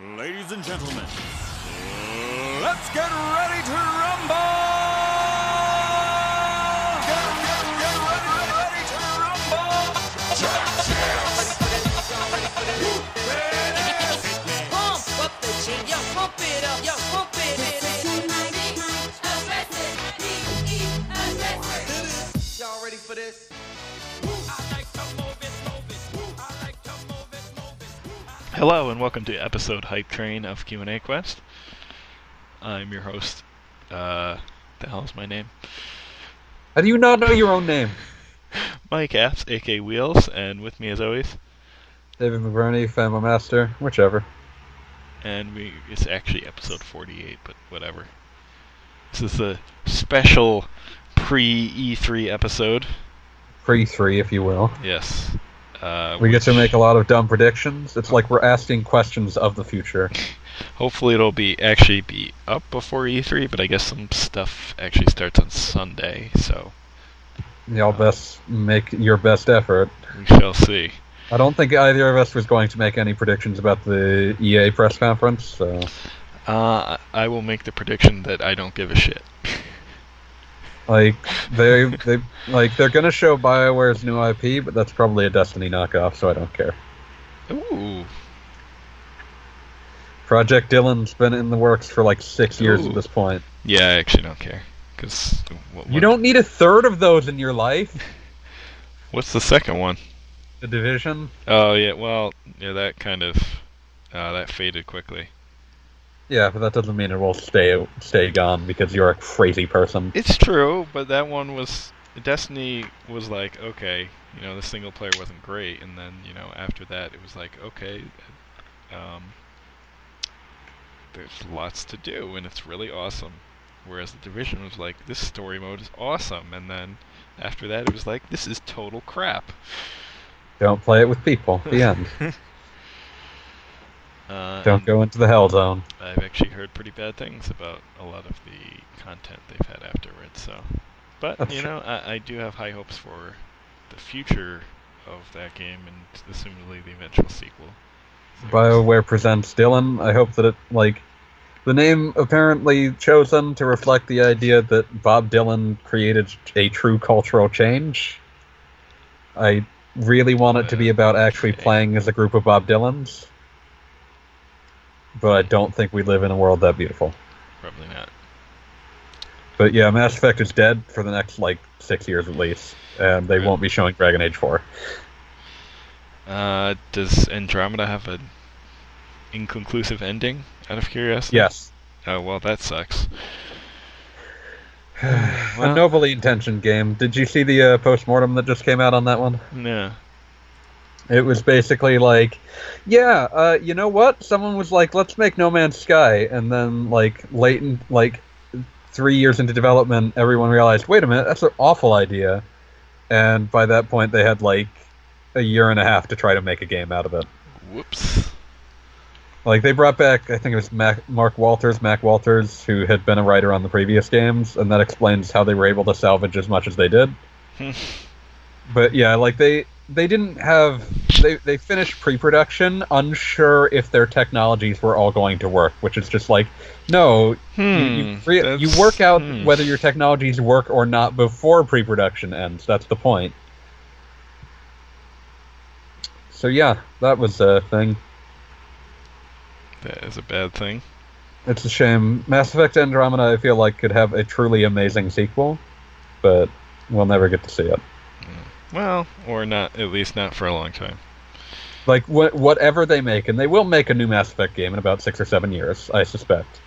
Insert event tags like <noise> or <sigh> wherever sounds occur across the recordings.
Ladies and gentlemen, let's get ready to rumble! Get, get, get ready, ready to rumble! Pump up the jam, yo, pump it up, yo, pump it, it, it. Hello and welcome to episode Hype Train of Q&A Quest. I'm your host. Uh, the hell is my name? How do you not know your own name? <laughs> Mike Apps, aka Wheels, and with me as always. David McBurney, Family Master, whichever. And we it's actually episode 48, but whatever. This is a special pre-E3 episode. Pre three, if you will. Yes. Uh, We get to make a lot of dumb predictions. It's like we're asking questions of the future. <laughs> Hopefully it'll be actually be up before E3, but I guess some stuff actually starts on Sunday, so Y'all best make your best effort. we shall see. I don't think either of us was going to make any predictions about the EA press conference, so Uh, I will make the prediction that I don't give a shit. <laughs> like they they like they're gonna show Bioware's new IP, but that's probably a Destiny knockoff, so I don't care. Ooh, Project Dylan's been in the works for like six years Ooh. at this point. yeah, I actually don't care. Cause what, You don't need a third of those in your life. <laughs> What's the second one? The division. Oh yeah, well, yeah, that kind of uh, that faded quickly. Yeah, but that doesn't mean it will stay stay gone because you're a crazy person. It's true, but that one was Destiny was like okay, you know, the single player wasn't great, and then you know after that it was like okay, um, there's lots to do and it's really awesome. Whereas the division was like this story mode is awesome, and then after that it was like this is total crap. Don't play it with people. The end. <laughs> Uh, Don't go into the hell zone. I've actually heard pretty bad things about a lot of the content they've had afterwards. So, but That's you know, I, I do have high hopes for the future of that game and assumably the eventual sequel. So BioWare presents Dylan. I hope that it like the name apparently chosen to reflect the idea that Bob Dylan created a true cultural change. I really want it to be about actually playing as a group of Bob Dylans. But I don't think we live in a world that beautiful. Probably not. But yeah, Mass Effect is dead for the next like six years at least, and they Right. won't be showing Dragon Age Four. Uh, does Andromeda have an inconclusive ending? Out of curiosity. Yes, Oh well, that sucks. <sighs> a Well- nobly intentioned game. Did you see the uh, post mortem that just came out on that one? No. It was basically like, yeah, uh, you know what? Someone was like, let's make No Man's Sky, and then like late in like three years into development, everyone realized, wait a minute, that's an awful idea, and by that point, they had like a year and a half to try to make a game out of it. Whoops. Like they brought back, I think it was Mac, Mark Walters, Mac Walters, who had been a writer on the previous games, and that explains how they were able to salvage as much as they did. <laughs> but yeah, like they they didn't have they they finished pre-production unsure if their technologies were all going to work, which is just like no, Hmm. you, you, you work out hmm. whether your technologies work or not before pre-production ends. That's the point. So yeah, that was a thing. That is a bad thing. It's a shame. Mass Effect Andromeda, I feel like, could have a truly amazing sequel, but we'll never get to see it. Well, or not. At least not for a long time. Like, wh- whatever they make, and they will make a new Mass Effect game in about six or seven years, I suspect.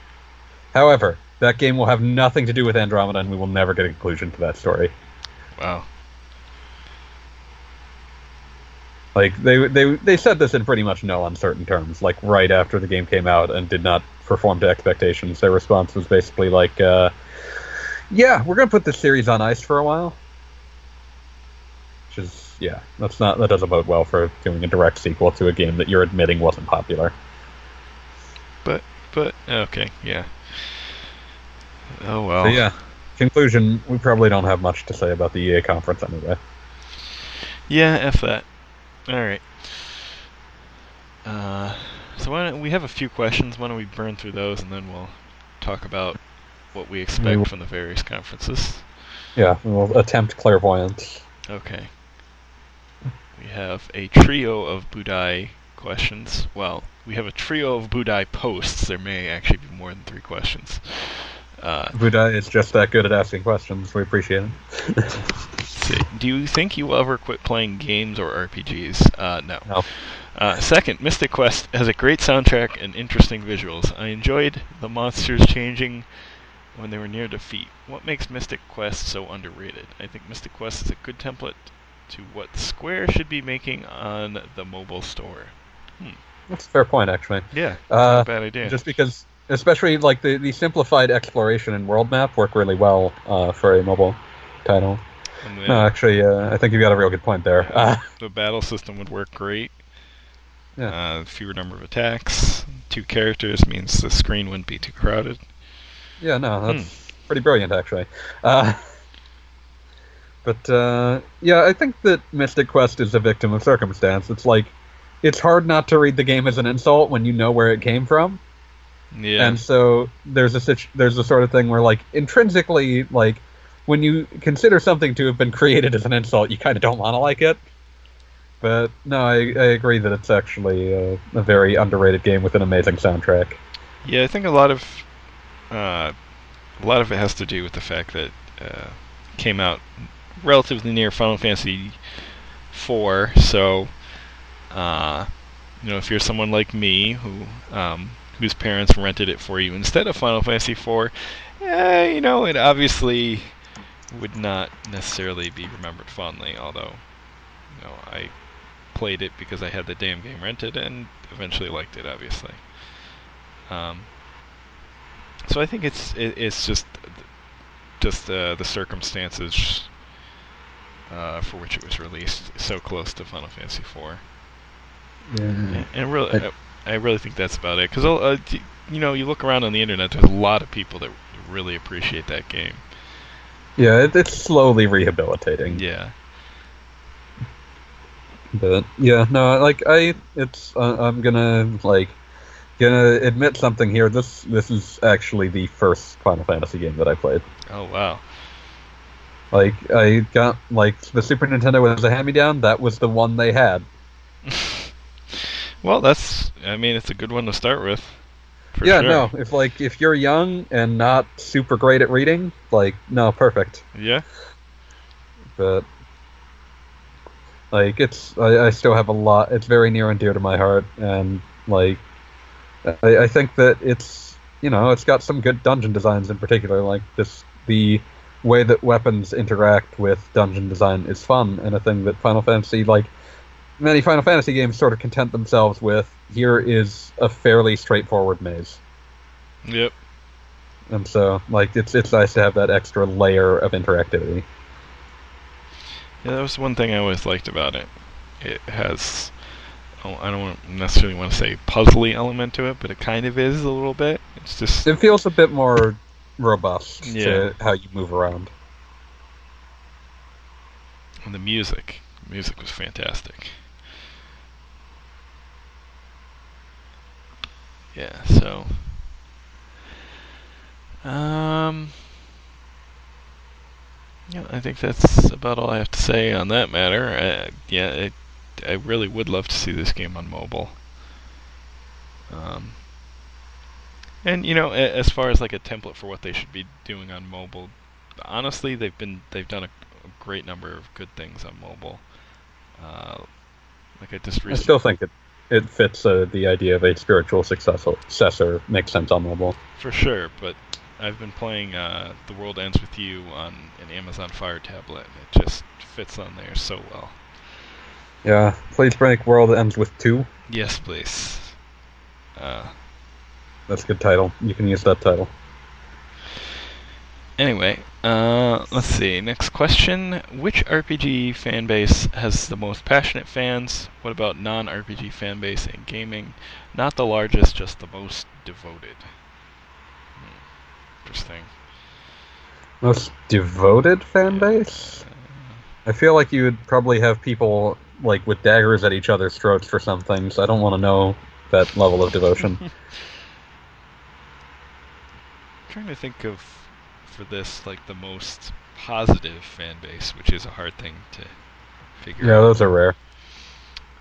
However, that game will have nothing to do with Andromeda, and we will never get a conclusion to that story. Wow. Like, they, they, they said this in pretty much no uncertain terms, like, right after the game came out and did not perform to expectations. Their response was basically like, uh, yeah, we're going to put this series on ice for a while. Which is, yeah, that's not, that doesn't bode well for doing a direct sequel to a game that you're admitting wasn't popular. But but okay, yeah. Oh well. So, yeah, conclusion, we probably don't have much to say about the EA conference anyway. Yeah, F that. Alright. Uh So why don't, we have a few questions. Why don't we burn through those and then we'll talk about what we expect will- from the various conferences. Yeah, we'll attempt clairvoyance. Okay. We have a trio of Budai questions. Well, we have a trio of Budai posts. There may actually be more than three questions. Uh, Buddha is just that good at asking questions. We appreciate it. <laughs> Do you think you will ever quit playing games or RPGs? Uh, no. No. Uh, second, Mystic Quest has a great soundtrack and interesting visuals. I enjoyed the monsters changing when they were near defeat. What makes Mystic Quest so underrated? I think Mystic Quest is a good template to what Square should be making on the mobile store. That's a fair point, actually. Yeah, Uh, bad idea. Just because, especially like the, the simplified exploration and world map work really well uh, for a mobile title. And the, No, actually, uh, I think you've got a real good point there. Uh, the battle system would work great. Yeah. Uh, fewer number of attacks. Two characters means the screen wouldn't be too crowded. yeah, no, that's pretty brilliant, actually. <laughs> Uh, but uh, yeah, I think that Mystic Quest is a victim of circumstance. It's like it's hard not to read the game as an insult when you know where it came from. Yeah. And so there's a situ- there's a sort of thing where like intrinsically like when you consider something to have been created as an insult, you kind of don't want to like it. But no, I, I agree that it's actually a, a very underrated game with an amazing soundtrack. Yeah, I think a lot of uh, a lot of it has to do with the fact that uh, it came out relatively near Final Fantasy IV. So, uh, you know, if you're someone like me who um, whose parents rented it for you instead of Final Fantasy IV, eh, you know, it obviously would not necessarily be remembered fondly. Although, you know, I played it because I had the damn game rented and eventually liked it, obviously. Um, so I think it's it, it's just just uh, the circumstances uh, for which it was released so close to Final Fantasy IV, and, and really, I, I really think that's about it. Because uh, you know, you look around on the internet, there's a lot of people that really appreciate that game. Yeah, it, it's slowly rehabilitating. Yeah, But yeah, no, like I, it's uh, I'm gonna like gonna admit something here. This this is actually the first Final Fantasy game that I played. Oh wow. Like I got like the Super Nintendo was a hand-me-down. That was the one they had. <laughs> Well, that's. I mean, it's a good one to start with. For yeah, sure. no. If like if you're young and not super great at reading, like no, perfect. Yeah. But like it's I, I still have a lot. It's very near and dear to my heart, and like I, I think that it's you know it's got some good dungeon designs in particular. Like this the way that weapons interact with dungeon design is fun and a thing that Final Fantasy like many Final Fantasy games sort of content themselves with. Here is a fairly straightforward maze. Yep. And so, like, it's it's nice to have that extra layer of interactivity. Yeah, that was one thing I always liked about it. It has, oh, I don't necessarily want to say puzzly element to it, but it kind of is a little bit. It's just, It feels a bit more robust Yeah. to how you move around. and the music. The music was fantastic. Yeah, so. Um. Yeah, I think that's about all I have to say on that matter. Uh, yeah, it, I really would love to see this game on mobile. Um, and you know, as far as like a template for what they should be doing on mobile, honestly, they've been they've done a, a great number of good things on mobile. Uh, like I just recently, I still think it it fits uh, the idea of a spiritual successor, makes sense on mobile. for sure, but I've been playing uh, The World Ends with You on an Amazon Fire tablet. and It just fits on there so well. Yeah, please break world ends with two. Yes, please. Uh, That's a good title. You can use that title. Anyway, uh, let's see. Next question: Which RPG fan base has the most passionate fans? What about non-RPG fan base in gaming? Not the largest, just the most devoted. Hmm. Interesting. Most devoted fan base. I feel like you would probably have people like with daggers at each other's throats for some things. I don't want to know that level of devotion. <laughs> trying to think of for this like the most positive fan base, which is a hard thing to figure yeah, out. those are rare.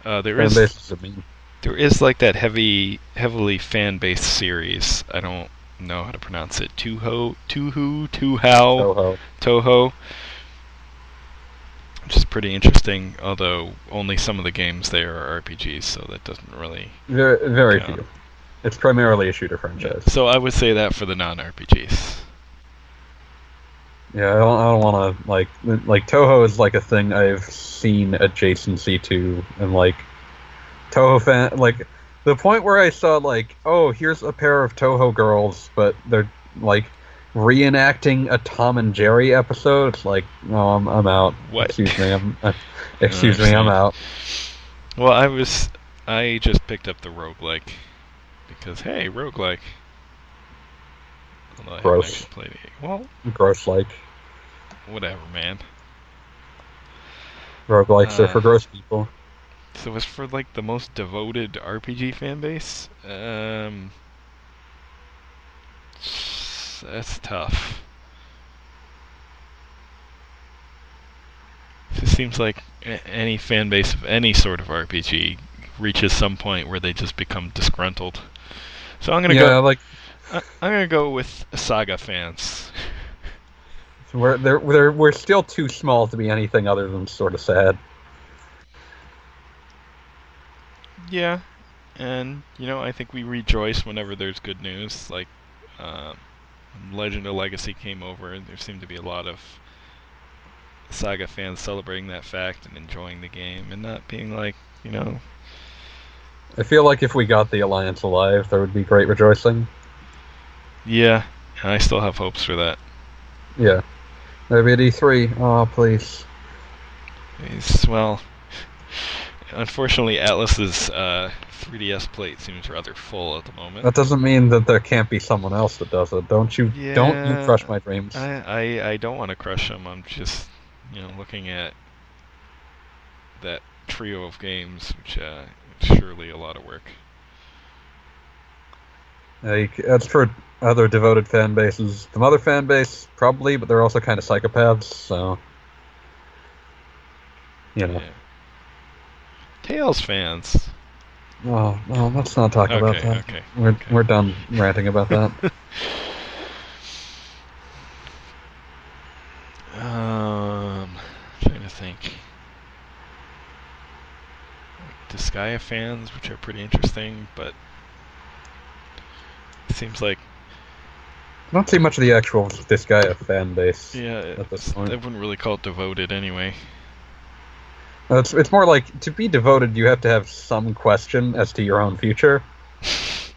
Uh, there Fan is bases are mean. there is like that heavy heavily fan based series. I don't know how to pronounce it. Toho Tuhu Tuhao Toho. Toho. Which is pretty interesting, although only some of the games there are RPGs, so that doesn't really Very, very few. It's primarily a shooter franchise. So I would say that for the non RPGs. Yeah, I don't, I don't want to like like Touhou is like a thing I've seen adjacency to, and like Touhou fan like the point where I saw like oh here's a pair of Touhou girls, but they're like reenacting a Tom and Jerry episode. It's like no, I'm I'm out. What? Excuse me, I'm uh, <laughs> excuse me, I'm out. Well, I was I just picked up the roguelike because hey, roguelike. Although Gross. actually played it. Well, Gross like whatever, man. roguelikes are for Uh. gross people. So as for like the most devoted RPG fan base, um, that's tough. It seems like any fan base of any sort of RPG reaches some point where they just become disgruntled. So I'm gonna Yeah, go. like I- I'm gonna go with Saga fans. we're they're, we're we're still too small to be anything other than sort of sad. Yeah, and you know I think we rejoice whenever there's good news. Like uh, Legend of Legacy came over, and there seemed to be a lot of Saga fans celebrating that fact and enjoying the game, and not being like, you know, I feel like if we got the Alliance alive, there would be great rejoicing. yeah. And I still have hopes for that. Yeah. Maybe at E3. Oh, please. It's, well, unfortunately, Atlus's uh, 3DS plate seems rather full at the moment. That doesn't mean that there can't be someone else that does it. Don't you? Don't you crush my dreams? I, I, I don't want to crush them. I'm just, you know, looking at that trio of games, which uh, surely a lot of work. Like that's for other devoted fan bases. The mother fan base probably, but they're also kind of psychopaths. So, you know. Yeah. Tales fans. Oh, let's not talk about that. okay, We're okay. we're done ranting about that. <laughs> Um, trying to think. Disgaea fans, which are pretty interesting, but it seems like don't see much of the actual Disgaea fan base. yeah, At this point. I wouldn't really call it devoted anyway. Uh, It's it's more like to be devoted, you have to have some question as to your own future. <laughs>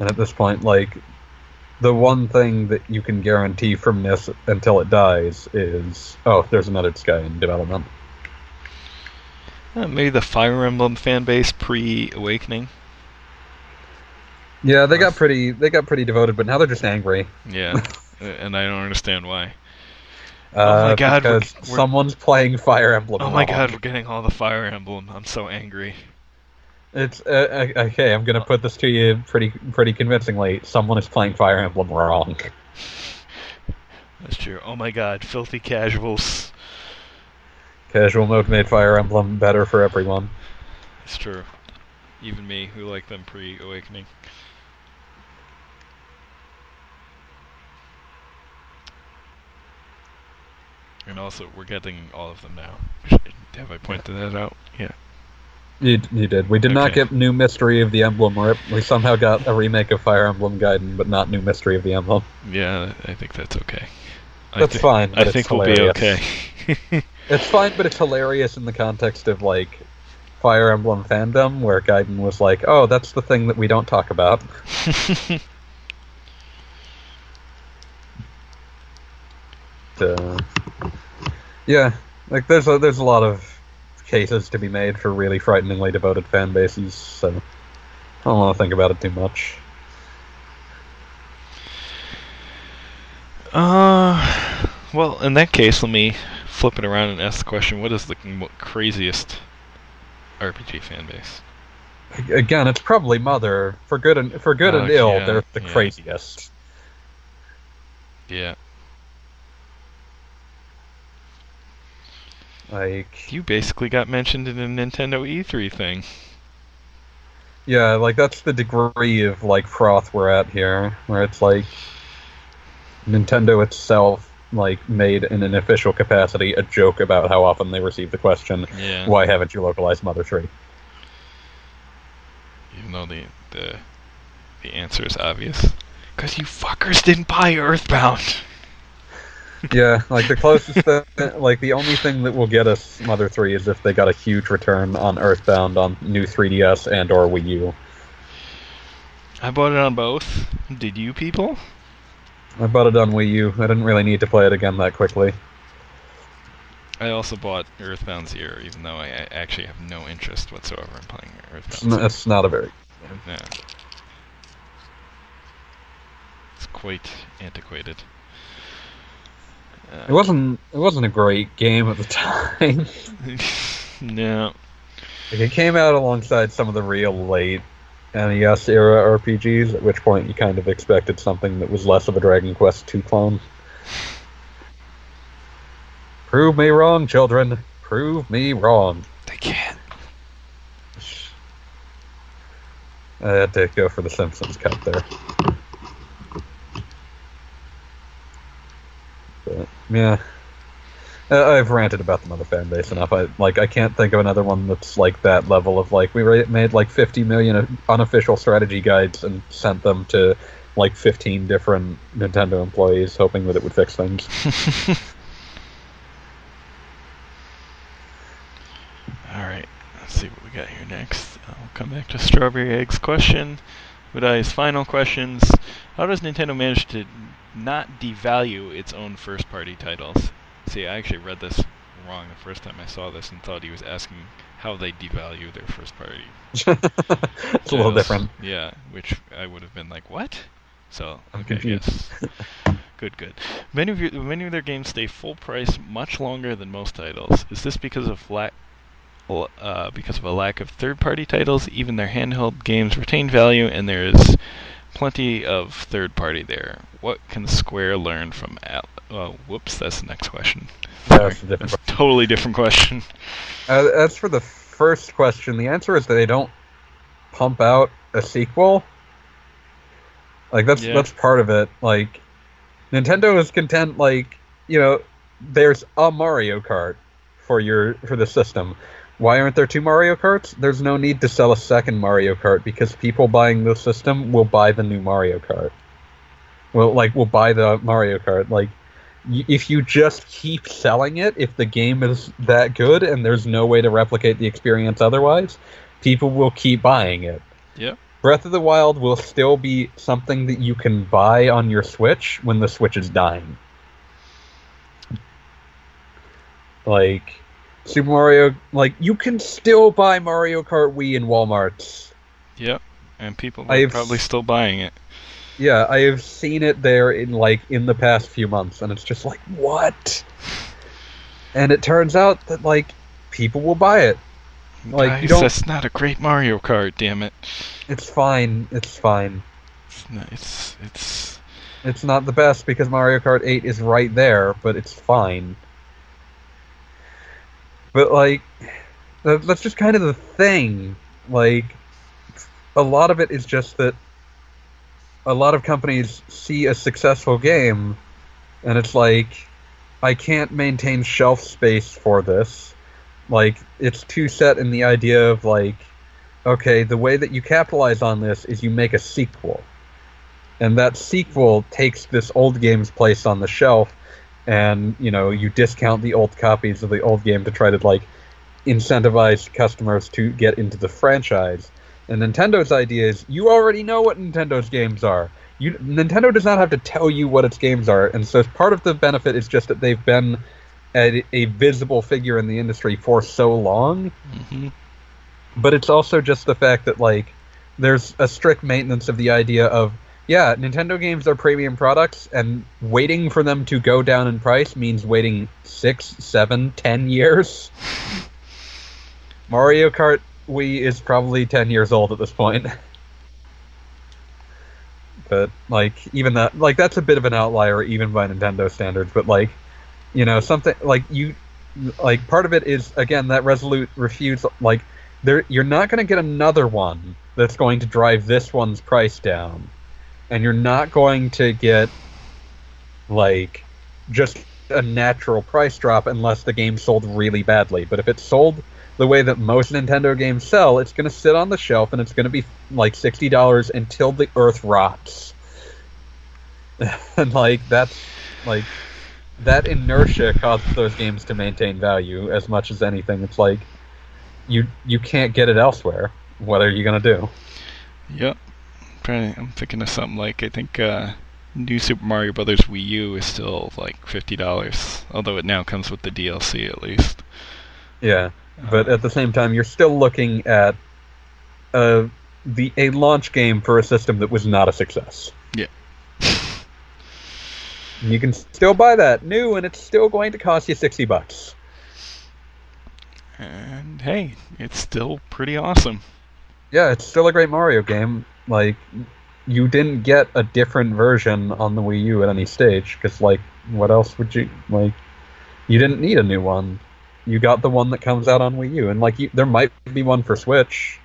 And at this point, like, the one thing that you can guarantee from this until it dies is, oh, there's another Sky in development. Uh, maybe the Fire Emblem fan base pre-Awakening. Yeah, they got pretty, they got pretty devoted, but now they're just angry. Yeah, <laughs> and I don't understand why. Uh, Oh my God, we're- we're- someone's playing Fire Emblem. Oh my god, we're getting all the Fire Emblem. I'm so angry. It's uh, uh, okay. I'm gonna put this to you pretty, pretty convincingly. Someone is playing Fire Emblem wrong. That's true. Oh my god, filthy casuals. Casual mode made Fire Emblem better for everyone. It's true. Even me, who like them pre-Awakening. And also, we're getting all of them now. Have I pointed that out? Yeah. You, you did. We did not get new Mystery of the Emblem Rip. We somehow got a remake of Fire Emblem Gaiden, but not new Mystery of the Emblem. Yeah, I think that's okay. I That's thi- fine, I think we'll be okay. <laughs> It's fine, but it's hilarious in the context of like Fire Emblem fandom, where Gaiden was like, "Oh, that's the thing that we don't talk about." <laughs> Uh, yeah, like there's a there's a lot of cases to be made for really frighteningly devoted fan bases, so I don't want to think about it too much. Uh, well, in that case, let me flip it around and ask the question: What is the craziest RPG fan base. Again, it's probably Mother. For good and for good and ill, yeah, they're the yeah. craziest. Yeah. Like, You basically got mentioned in a Nintendo E3 thing. yeah, like that's the degree of like froth we're at here, where it's like Nintendo itself like made in an official capacity a joke about how often they receive the question, Yeah. "Why haven't you localized Mother 3?" Even though the the the answer is obvious. Cause you fuckers didn't buy Earthbound. Yeah, like the closest, thing, like the only thing that will get us Mother 3 is if they got a huge return on Earthbound on new 3DS and or Wii U. I bought it on both. Did you people? I bought it on Wii U. I didn't really need to play it again that quickly. I also bought Earthbound Zero, even though I actually have no interest whatsoever in playing Earthbound. Zero. it's not a very. Yeah. It's quite antiquated. It wasn't. It wasn't a great game at the time. <laughs> no. Like, it came out alongside some of the real late NES era RPGs, at which point you kind of expected something that was less of a Dragon Quest II clone. Prove me wrong, children. Prove me wrong. They can't. I had to go for the Simpsons cut there. But yeah, I've ranted about the mother fan base enough. I like I can't think of another one that's like that level of like we made like 50 million unofficial strategy guides and sent them to like 15 different Nintendo employees, hoping that it would fix things. <laughs> Alright, let's see what we got here next. I'll come back to Strawberry Eggs question. Budai's uh, final questions. How does Nintendo manage to not devalue its own first party titles? See, I actually read this wrong the first time I saw this and thought he was asking how they devalue their first party. <laughs> it's a little different. Yeah, which I would have been like, what? So, okay, yes. <laughs> good, good. Many of your, many of their games stay full price much longer than most titles. Is this because of lack l- uh, because of a lack of third-party titles, even their handheld games retain value, and there is plenty of third-party there. What can Square learn from Al- Oh, whoops, that's the next question. That's Sorry, a different that's totally different question. Uh, as for the first question, the answer is that they don't pump out a sequel. Like that's Yeah. that's part of it. Like Nintendo is content. Like you know, there's a Mario Kart for your for the system. Why aren't there two Mario Karts? There's no need to sell a second Mario Kart because people buying the system will buy the new Mario Kart. Well, like will buy the Mario Kart. Like y- if you just keep selling it, if the game is that good and there's no way to replicate the experience otherwise, people will keep buying it. Yeah. Breath of the Wild will still be something that you can buy on your Switch when the Switch is dying. Like Super Mario, like you can still buy Mario Kart Wii in Walmart's. Yep, and people are I've probably still buying it. Yeah, I have seen it there in like in the past few months, and it's just like what? And it turns out that like people will buy it. Like, Guys, you don't- that's not a great Mario Kart. Damn it! It's fine. It's fine. It's not, it's it's It's not the best because Mario Kart 8 is right there, but it's fine. But like that, that's just kind of the thing. Like a lot of it is just that a lot of companies see a successful game and it's like I can't maintain shelf space for this. Like it's too set in the idea of like okay, the way that you capitalize on this is you make a sequel and that sequel takes this old game's place on the shelf and you know you discount the old copies of the old game to try to like incentivize customers to get into the franchise. And nintendo's idea is you already know what nintendo's games are. You nintendo does not have to tell you what its games are and so part of the benefit is just that they've been a, a visible figure in the industry for so long. Hmm but it's also just the fact that like there's a strict maintenance of the idea of yeah nintendo games are premium products and waiting for them to go down in price means waiting six seven ten years Mario Kart Wii is probably 10 years old at this point. but like even that like that's a bit of an outlier even by Nintendo standards, but like you know, something like you like part of it is again that resolute refuse like there you're not going to get another one that's going to drive this one's price down and you're not going to get like just a natural price drop unless the game sold really badly but if it's sold the way that most Nintendo games sell it's going to sit on the shelf and it's going to be like $60 until the earth rots <laughs> and like that's like that inertia causes those games to maintain value as much as anything. It's like you you can't get it elsewhere. What are you gonna do? Yep. I'm trying I'm thinking of something like I think uh, New Super Mario Brothers Wii U is still like fifty dollars, although it now comes with the DLC at least. Yeah, but at the same time, you're still looking at a the a launch game for a system that was not a success. Yeah. <laughs> You can still buy that new, and it's still going to cost you sixty bucks. And hey, it's still pretty awesome. Yeah, it's still a great Mario game. Like, you didn't get a different version on the Wii U at any stage, because like, what else would you like? You didn't need a new one. You got the one that comes out on Wii U, and like, you, there might be one for Switch.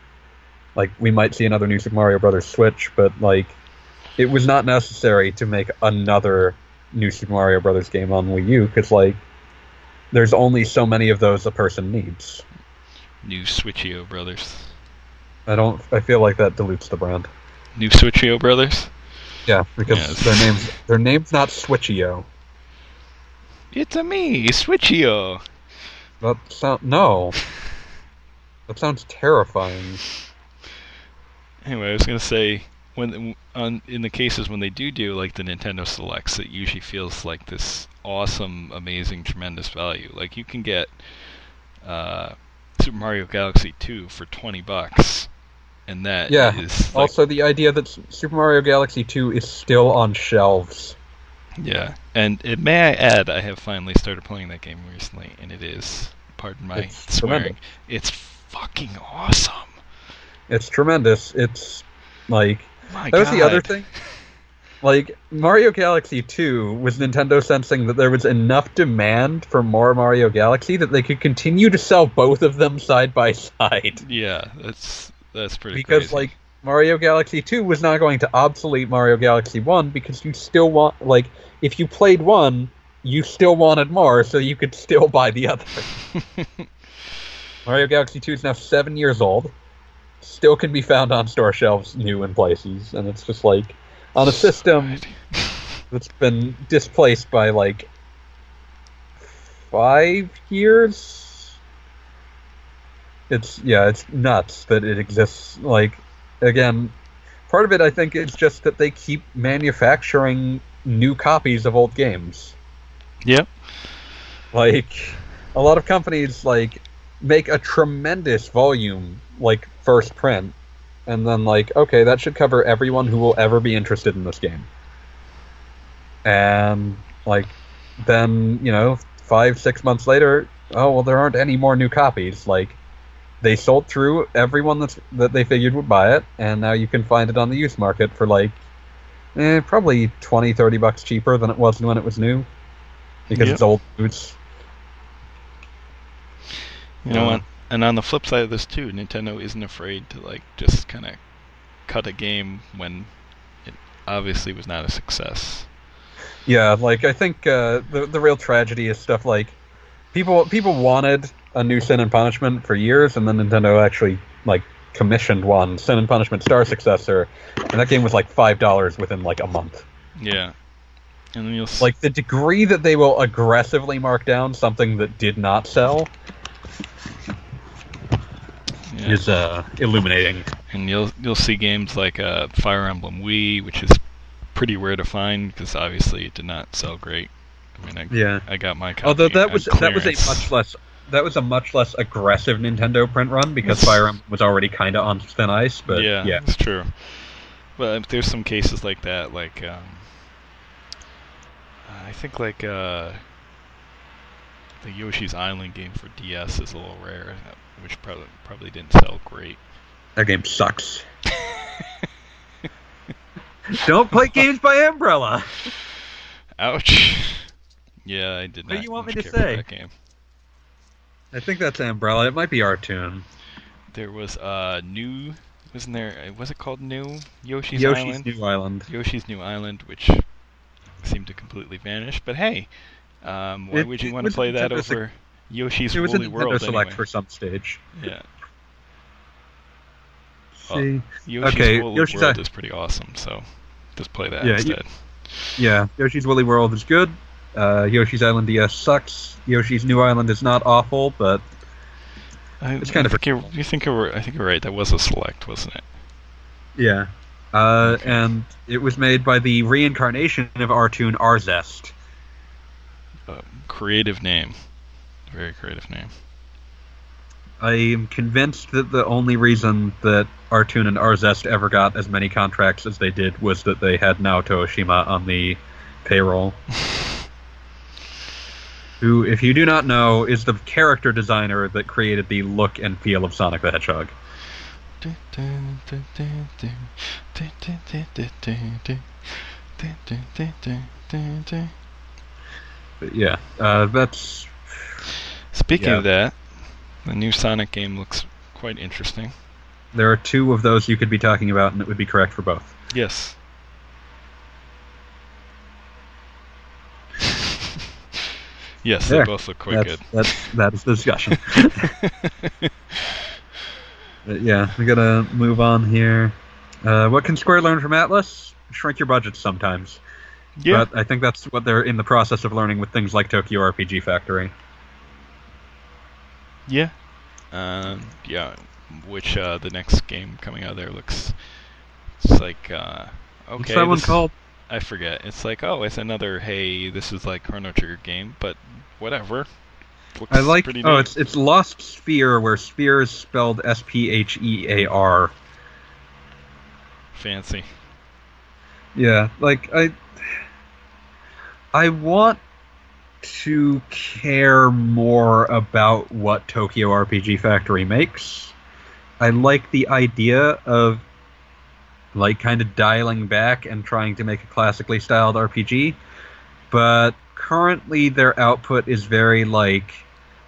Like, we might see another new Super Mario Brothers Switch, but like, it was not necessary to make another new Super Mario Brothers game on Wii U because like there's only so many of those a person needs. New Switchio Brothers. I don't. I feel like that dilutes the brand. New Switchio Brothers. Yeah, because Yes. their names their name's not Switchio. It's a me, Switchio. That sound no. That sounds terrifying. Anyway, I was gonna say when on in the cases when they do do like the Nintendo selects, it usually feels like this awesome, amazing, tremendous value. Like you can get uh, Super Mario Galaxy 2 for twenty bucks, and that Yeah, is, like, Also, the idea that Super Mario Galaxy 2 is still on shelves. yeah. And it, may I add, I have finally started playing that game recently, and it is, pardon my It's swearing, tremendous. it's fucking awesome. It's tremendous. It's like My That was the other thing. Like Mario Galaxy 2 was Nintendo sensing that there was enough demand for more Mario Galaxy that they could continue to sell both of them side by side. Yeah, that's that's pretty Because crazy. like Mario Galaxy 2 was not going to obsolete Mario Galaxy 1 because you still want like if you played one, you still wanted more so you could still <laughs> buy the other. <laughs> Mario Galaxy 2 is now 7 years old. Still can be found on store shelves new in places and it's just like on a system <laughs> that's been displaced by like five years. It's yeah, it's nuts that it exists. Like again, part of it I think is just that they keep manufacturing new copies of old games. Yep. Like a lot of companies like make a tremendous volume like first print and then like okay that should cover everyone who will ever be interested in this game and like then you know five six months later oh well there aren't any more new copies like they sold through everyone that's that they figured would buy it and now you can find it on the used market for like eh, probably 20 30 bucks cheaper than it was when it was new because Yep. it's old boots You know what? And on the flip side of this too, Nintendo isn't afraid to like just kind of cut a game when it obviously was not a success. Yeah, like I think uh, the the real tragedy is stuff like people people wanted a new Sin and Punishment for years, and then Nintendo actually like commissioned one Sin and Punishment Star Successor, and that game was like five dollars within like a month. Yeah. And then you'll Like the degree that they will aggressively mark down something that did not sell yeah. is uh, illuminating. and you'll you'll see games like uh, Fire Emblem Wii, which is pretty rare to find because obviously it did not sell great. I mean, I, Yeah. I got my copy. Although that was that was a much less that was a much less aggressive Nintendo print run because. Fire Emblem was already kind of on thin ice. But yeah, yeah, it's true. But there's some cases like that, like um, I think like uh, the Yoshi's Island game for DS is a little rare. which probably probably didn't sell great. That game sucks. Don't play games by Umbrella. <laughs> Ouch. Yeah, I did not. What do you want me to say? That game. I think that's Umbrella. It might be Artoon. There was uh new. Wasn't there? uh, Was it called New Yoshi's, Yoshi's Island? New Island. Yoshi's New Island, which seemed to completely vanish. But hey, um, why It- would you want to play that over Nintendo Sec- over Yoshi's It was a Woolly Nintendo World Select anyway? for some stage. Yeah, Oh. See, Yoshi's Okay, Woolly Yoshi's World I- is pretty awesome. So just play that Yeah, you- instead. yeah, Yoshi's Woolly World is good. Uh, Yoshi's Island DS sucks. Yoshi's New Island is not awful, but I, It's kind I of think you're, you think you're, I think you're right. That was a select, wasn't it? yeah. Uh, and it was made by the reincarnation of Artoon Arzest. Uh, creative name, very creative name. I am convinced that the only reason that Artoon and Arzest ever got as many contracts as they did was that they had Naoto Oshima on the payroll. <laughs> Who, if you do not know, is the character designer that created the look and feel of Sonic the Hedgehog. But yeah, uh, that's Speaking Yeah. of that, the new Sonic game looks quite interesting. there are two of those you could be talking about, and it would be correct for both. Yes. Yes, There. they both look quite that's, That's that is the discussion. <laughs> But yeah, we gotta move on here. Uh, what can Square learn from Atlus? Shrink your budgets sometimes. yeah, But I think that's what they're in the process of learning with things like Tokyo RPG Factory. yeah, um, yeah. Which uh, the next game coming out there looks, it's like uh, okay. What's that one called? I forget. It's like oh, it's another hey, this is like Chrono Trigger game, but whatever. Looks I like. Oh, it's it's Lost Sphear, where Sphere is spelled S P H E A R. fancy. Yeah, like I, I want to care more about what Tokyo RPG Factory makes. I like the idea of like kind of dialing back and trying to make a classically styled RPG, but currently their output is very like,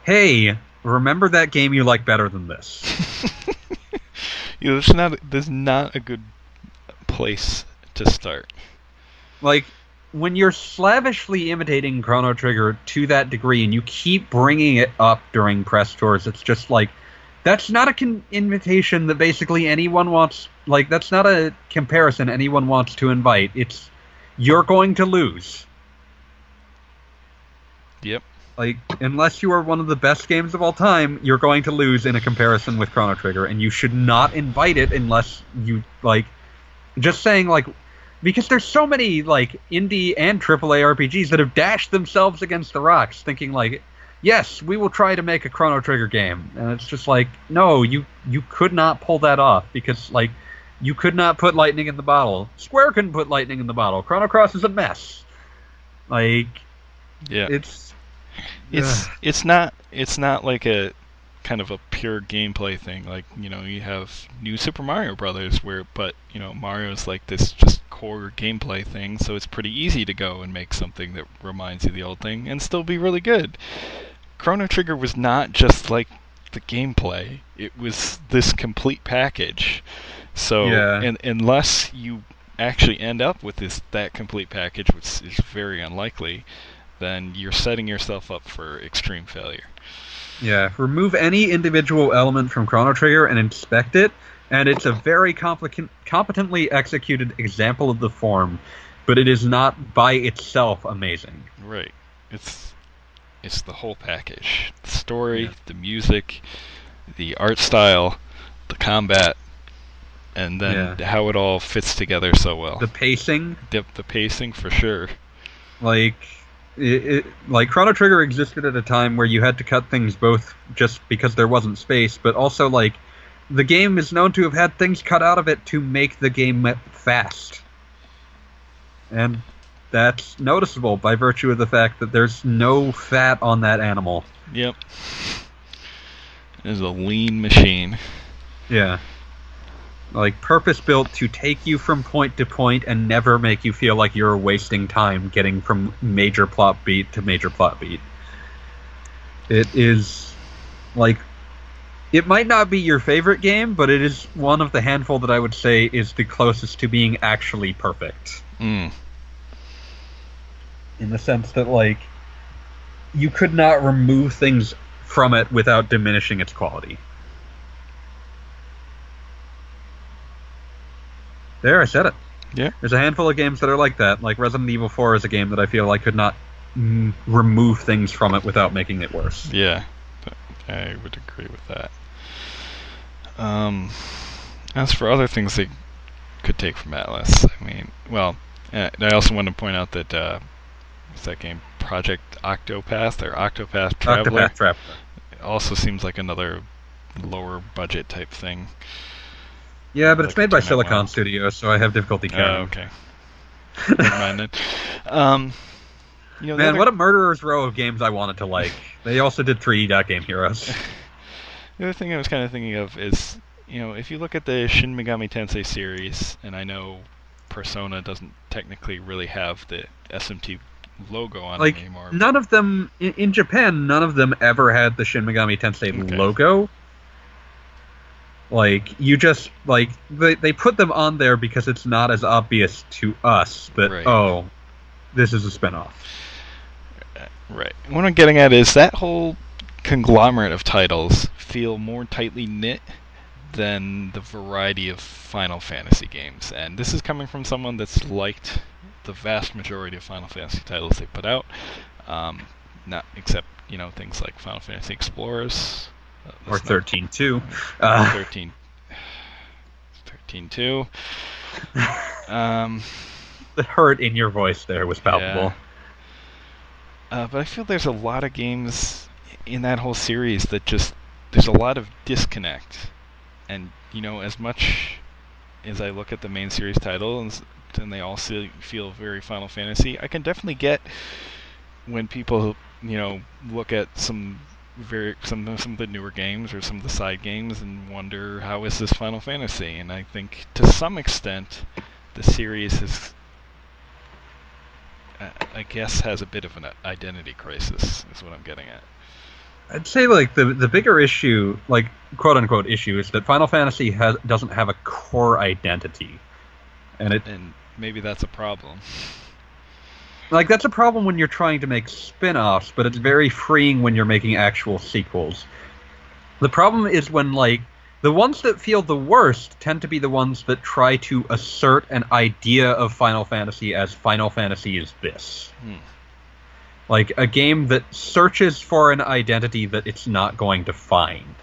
hey, remember that game you like better than this. <laughs> Yeah, there's not there's not a good place to start. like when you're slavishly imitating Chrono Trigger to that degree and you keep bringing it up during press tours, it's just like that's not a con- invitation that basically anyone wants. Like that's not a comparison anyone wants to invite. It's you're going to lose. Yep. Like unless you are one of the best games of all time, you're going to lose in a comparison with Chrono Trigger, and you should not invite it unless you like. Just saying, like, because there's so many like indie and AAA RPGs that have dashed themselves against the rocks, thinking like, yes, we will try to make a Chrono Trigger game, and it's just like, no, you you could not pull that off because like you could not put lightning in the bottle. Square couldn't put lightning in the bottle. Chrono Cross is a mess. Like Yeah. it's it's Ugh. it's not it's not like a kind of a pure gameplay thing like you know you have new super mario brothers where but you know mario's like this just core gameplay thing so it's pretty easy to go and make something that reminds you of the old thing and still be really good chrono trigger was not just like the gameplay it was this complete package so Yeah. and unless you actually end up with this that complete package which is very unlikely then you're setting yourself up for extreme failure. Yeah, remove any individual element from Chrono Trigger and inspect it, and it's a very complica- competently executed example of the form, but it is not by itself amazing. Right. It's it's the whole package. The story, Yeah. the music, the art style, the combat, and then Yeah. how it all fits together so well. The pacing, The, the pacing for sure. like, it, it, like Chrono Trigger existed at a time where you had to cut things both just because there wasn't space, but also like the game is known to have had things cut out of it to make the game fast, and that's noticeable by virtue of the fact that there's no fat on that animal. Yep. It is a lean machine. Yeah. Like purpose built to take you from point to point and never make you feel like you're wasting time getting from major plot beat to major plot beat. It is like it might not be your favorite game, but it is one of the handful that I would say is the closest to being actually perfect. Mm. In the sense that like you could not remove things from it without diminishing its quality. There, I said it. Yeah. There's a handful of games that are like that. Like Resident Evil 4 is a game that I feel I could not mm, remove things from it without making it worse. Yeah, I would agree with that. Um, as for other things they could take from Atlus, I mean, well, I also want to point out that uh, what's that game? Project Octopath or Octopath Traveler Octopath Traveler. also seems like another lower budget type thing. Yeah, but Like it's made by it Silicon well. Studios, so I have difficulty Oh, counting. okay. <laughs> Never mind then. Um, you know, Man, other- what a murderer's row of games I wanted to like. They also did 3D Dot Game Heroes. <laughs> The other thing I was kind of thinking of is, you know, if you look at the Shin Megami Tensei series, and I know Persona doesn't technically really have the SMT logo on like anymore. none of them in, in Japan, none of them ever had the Shin Megami Tensei Okay. logo. Like you just like they they put them on there because it's not as obvious to us that Right. oh, this is a spinoff. Uh, right. What I'm getting at is that whole conglomerate of titles feel more tightly knit than the variety of Final Fantasy games. And this is coming from someone that's liked the vast majority of Final Fantasy titles they put out. Um, not except, you know, things like Final Fantasy Explorers. uh, Or thirteen two. <laughs> Uh, 13 13 2 um <laughs> the hurt in your voice there was palpable. uh, but i feel there's a lot of games in that whole series that just there's a lot of disconnect and you know as much as i look at the main series titles and they all feel very final fantasy. I can definitely get when people you know look at some very some some of the newer games or some of the side games and wonder how is this Final Fantasy? And I think to some extent the series is I guess has a bit of an identity crisis is what I'm getting at. I'd say like the the bigger issue, like quote unquote issue, is that Final Fantasy has doesn't have a core identity, and it And maybe that's a problem. like that's a problem when you're trying to make spin-offs, but it's very freeing when you're making actual sequels. The problem is when like the ones that feel the worst tend to be the ones that try to assert an idea of Final Fantasy as Final Fantasy is this. Hmm. Like a game that searches for an identity that it's not going to find.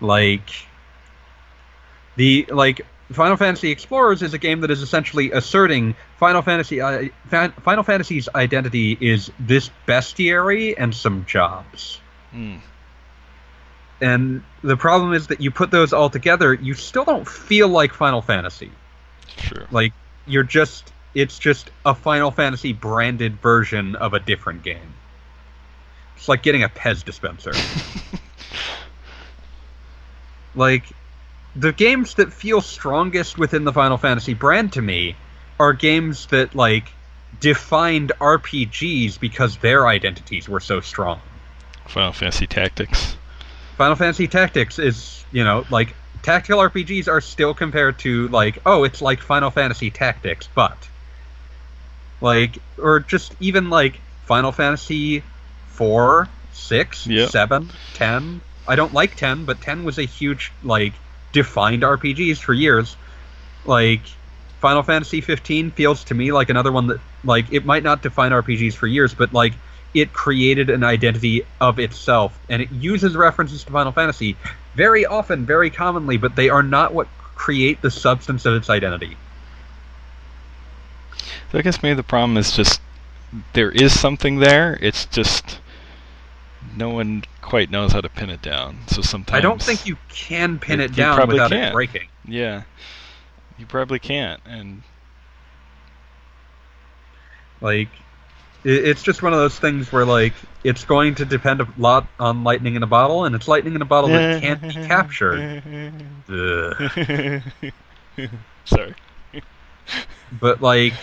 Like the like Final Fantasy Explorers is a game that is essentially asserting Final Fantasy uh, Fan- Final Fantasy's identity is this bestiary and some jobs. Hmm. And the problem is that you put those all together, you still don't feel like Final Fantasy. True. Like you're just it's just a Final Fantasy branded version of a different game. It's like getting a Pez dispenser. <laughs> like the games that feel strongest within the Final Fantasy brand to me are games that like defined RPGs because their identities were so strong. Final Fantasy Tactics. Final Fantasy Tactics is, you know, like tactical RPGs are still compared to like, oh, it's like Final Fantasy Tactics, but like or just even like Final Fantasy 4, 6, Yep. 7, 10. I don't like 10, but 10 was a huge like defined RPGs for years. Like Final Fantasy 15 feels to me like another one that like it might not define RPGs for years, but like it created an identity of itself and it uses references to Final Fantasy very often, very commonly, but they are not what create the substance of its identity. So I guess maybe the problem is just there is something there. It's just no one quite knows how to pin it down. So sometimes I don't think you can pin You- it you down probably without can't. breaking. Yeah, you probably can't. And Like it, it's just one of those things where like it's going to depend a lot on lightning in a bottle, and it's lightning in a bottle that can't be captured. <laughs> Sorry. but like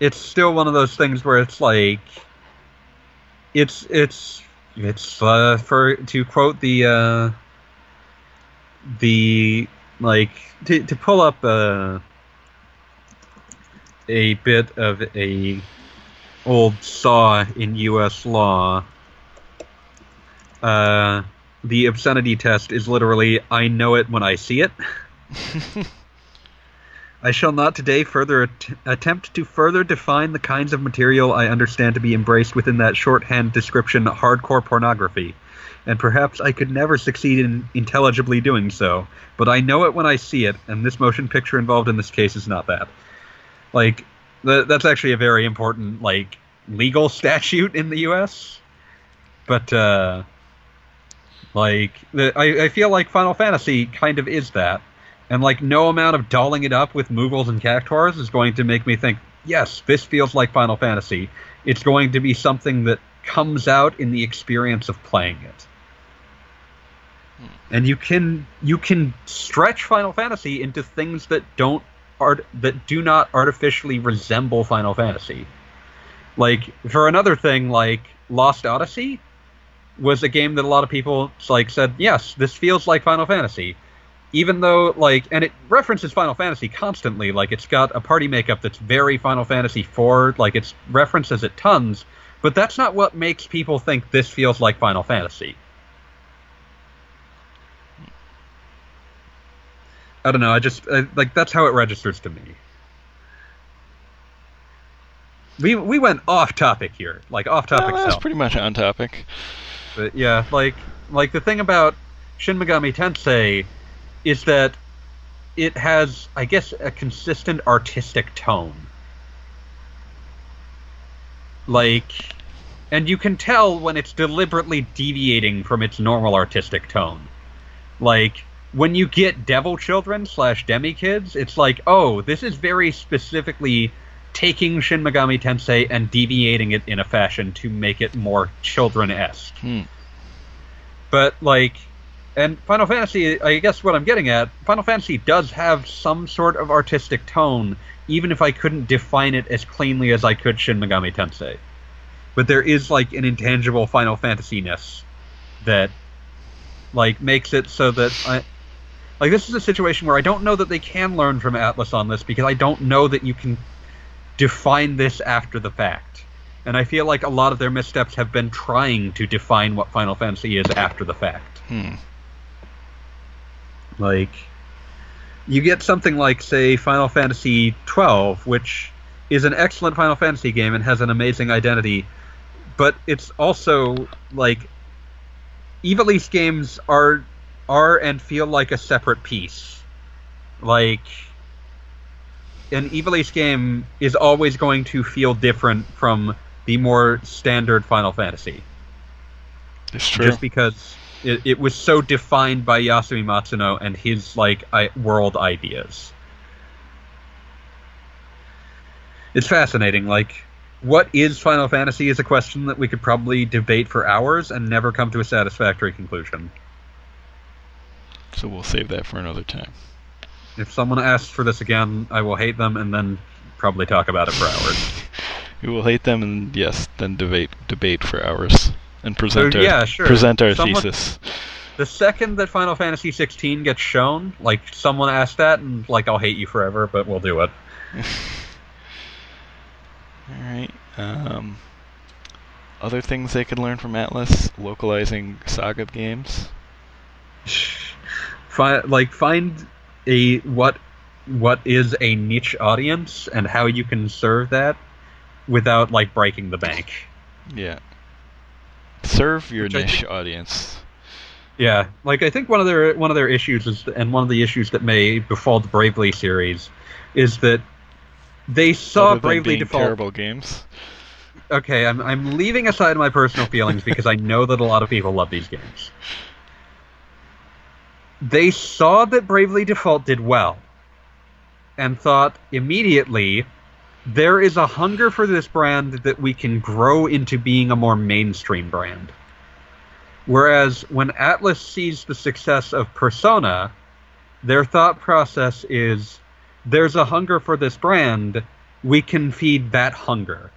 it's still one of those things where it's like it's it's it's uh, for to quote the uh the like to to pull up uh, a bit of a old saw in US law uh the obscenity test is literally I know it when I see it. <laughs> I shall not today further at- attempt to further define the kinds of material I understand to be embraced within that shorthand description hardcore pornography, and perhaps I could never succeed in intelligibly doing so, but I know it when I see it, and this motion picture involved in this case is not that. Like, th- that's actually a very important, like, legal <laughs> statute in the US. But, uh, like, the, I, I feel like Final Fantasy kind of is that and like no amount of dolling it up with Moogles and Cactuars is going to make me think, yes, this feels like Final Fantasy. It's going to be something that comes out in the experience of playing it. Hmm. And you can you can stretch Final Fantasy into things that don't art that do not artificially resemble Final Fantasy. Like for another thing, like Lost Odyssey was a game that a lot of people like said, yes, this feels like Final Fantasy even though like and it references Final Fantasy constantly, like it's got a party makeup that's very Final Fantasy 4 like it's references it tons, but that's not what makes people think this feels like Final Fantasy. I don't know. I just I, like that's how it registers to me. We we went off topic here, like off topic. Well, that's pretty much on topic. But yeah, like like the thing about Shin Megami Tensei is that it has, I guess, a consistent artistic tone. Like, and you can tell when it's deliberately deviating from its normal artistic tone. Like, when you get Devil Children slash Demi Kids, it's like, oh, this is very specifically taking Shin Megami Tensei and deviating it in a fashion to make it more children esque. Hmm. But, like, and Final Fantasy, I guess what I'm getting at, Final Fantasy does have some sort of artistic tone, even if I couldn't define it as cleanly as I could Shin Megami Tensei. But there is like an intangible Final Fantasy ness that like makes it so that I like this is a situation where I don't know that they can learn from Atlus on this because I don't know that you can define this after the fact. And I feel like a lot of their missteps have been trying to define what Final Fantasy is after the fact. Hmm. Like, you get something like, say, Final Fantasy XII, which is an excellent Final Fantasy game and has an amazing identity, but it's also like Ivalice games are are and feel like a separate piece. Like, an Ivalice game is always going to feel different from the more standard Final Fantasy It's true. just because it, it was so defined by Yasumi Matsuno and his like I, world ideas. It's fascinating. Like, what is Final Fantasy is a question that we could probably debate for hours and never come to a satisfactory conclusion. So we'll save that for another time. If someone asks for this again, I will hate them and then probably talk about it for hours. <laughs> We will hate them and yes, then debate debate for hours and present our yeah, sure. present our Someone- thesis. The second that Final Fantasy 16 gets shown, like someone asked that, and like I'll hate you forever, but we'll do it. <laughs> All right. Um, other things they could learn from Atlus: localizing Saga games. <sighs> find like find a what what is a niche audience and how you can serve that without like breaking the bank. Yeah. Serve your Which niche think- audience. Yeah, like I think one of their one of their issues is, and one of the issues that may befall the Bravely series, is that they saw Bravely Default. terrible games. Okay, I'm I'm leaving aside my personal feelings because I know that a lot of people love these games. They saw that Bravely Default did well, and thought immediately, there is a hunger for this brand that we can grow into being a more mainstream brand. Whereas when Atlus sees the success of Persona, their thought process is there's a hunger for this brand, we can feed that hunger.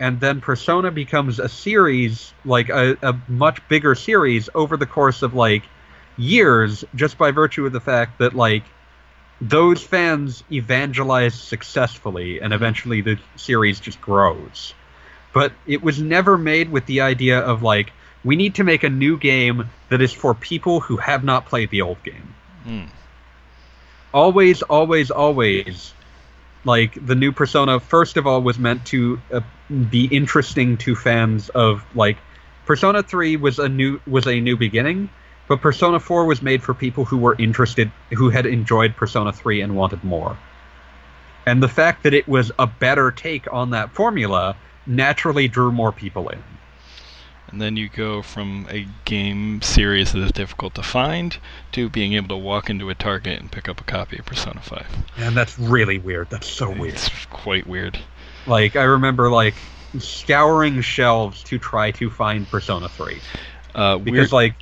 And then Persona becomes a series, like a, a much bigger series over the course of like years, just by virtue of the fact that like those fans evangelize successfully and eventually the series just grows. But it was never made with the idea of like, we need to make a new game that is for people who have not played the old game. Hmm. Always, always, always, like the new Persona. First of all, was meant to uh, be interesting to fans of like Persona Three was a new was a new beginning, but Persona Four was made for people who were interested, who had enjoyed Persona Three and wanted more. And the fact that it was a better take on that formula naturally drew more people in. And then you go from a game series that is difficult to find to being able to walk into a Target and pick up a copy of Persona 5. And that's really weird. That's so weird. It's quite weird. Like I remember like scouring shelves to try to find Persona 3 Uh, because like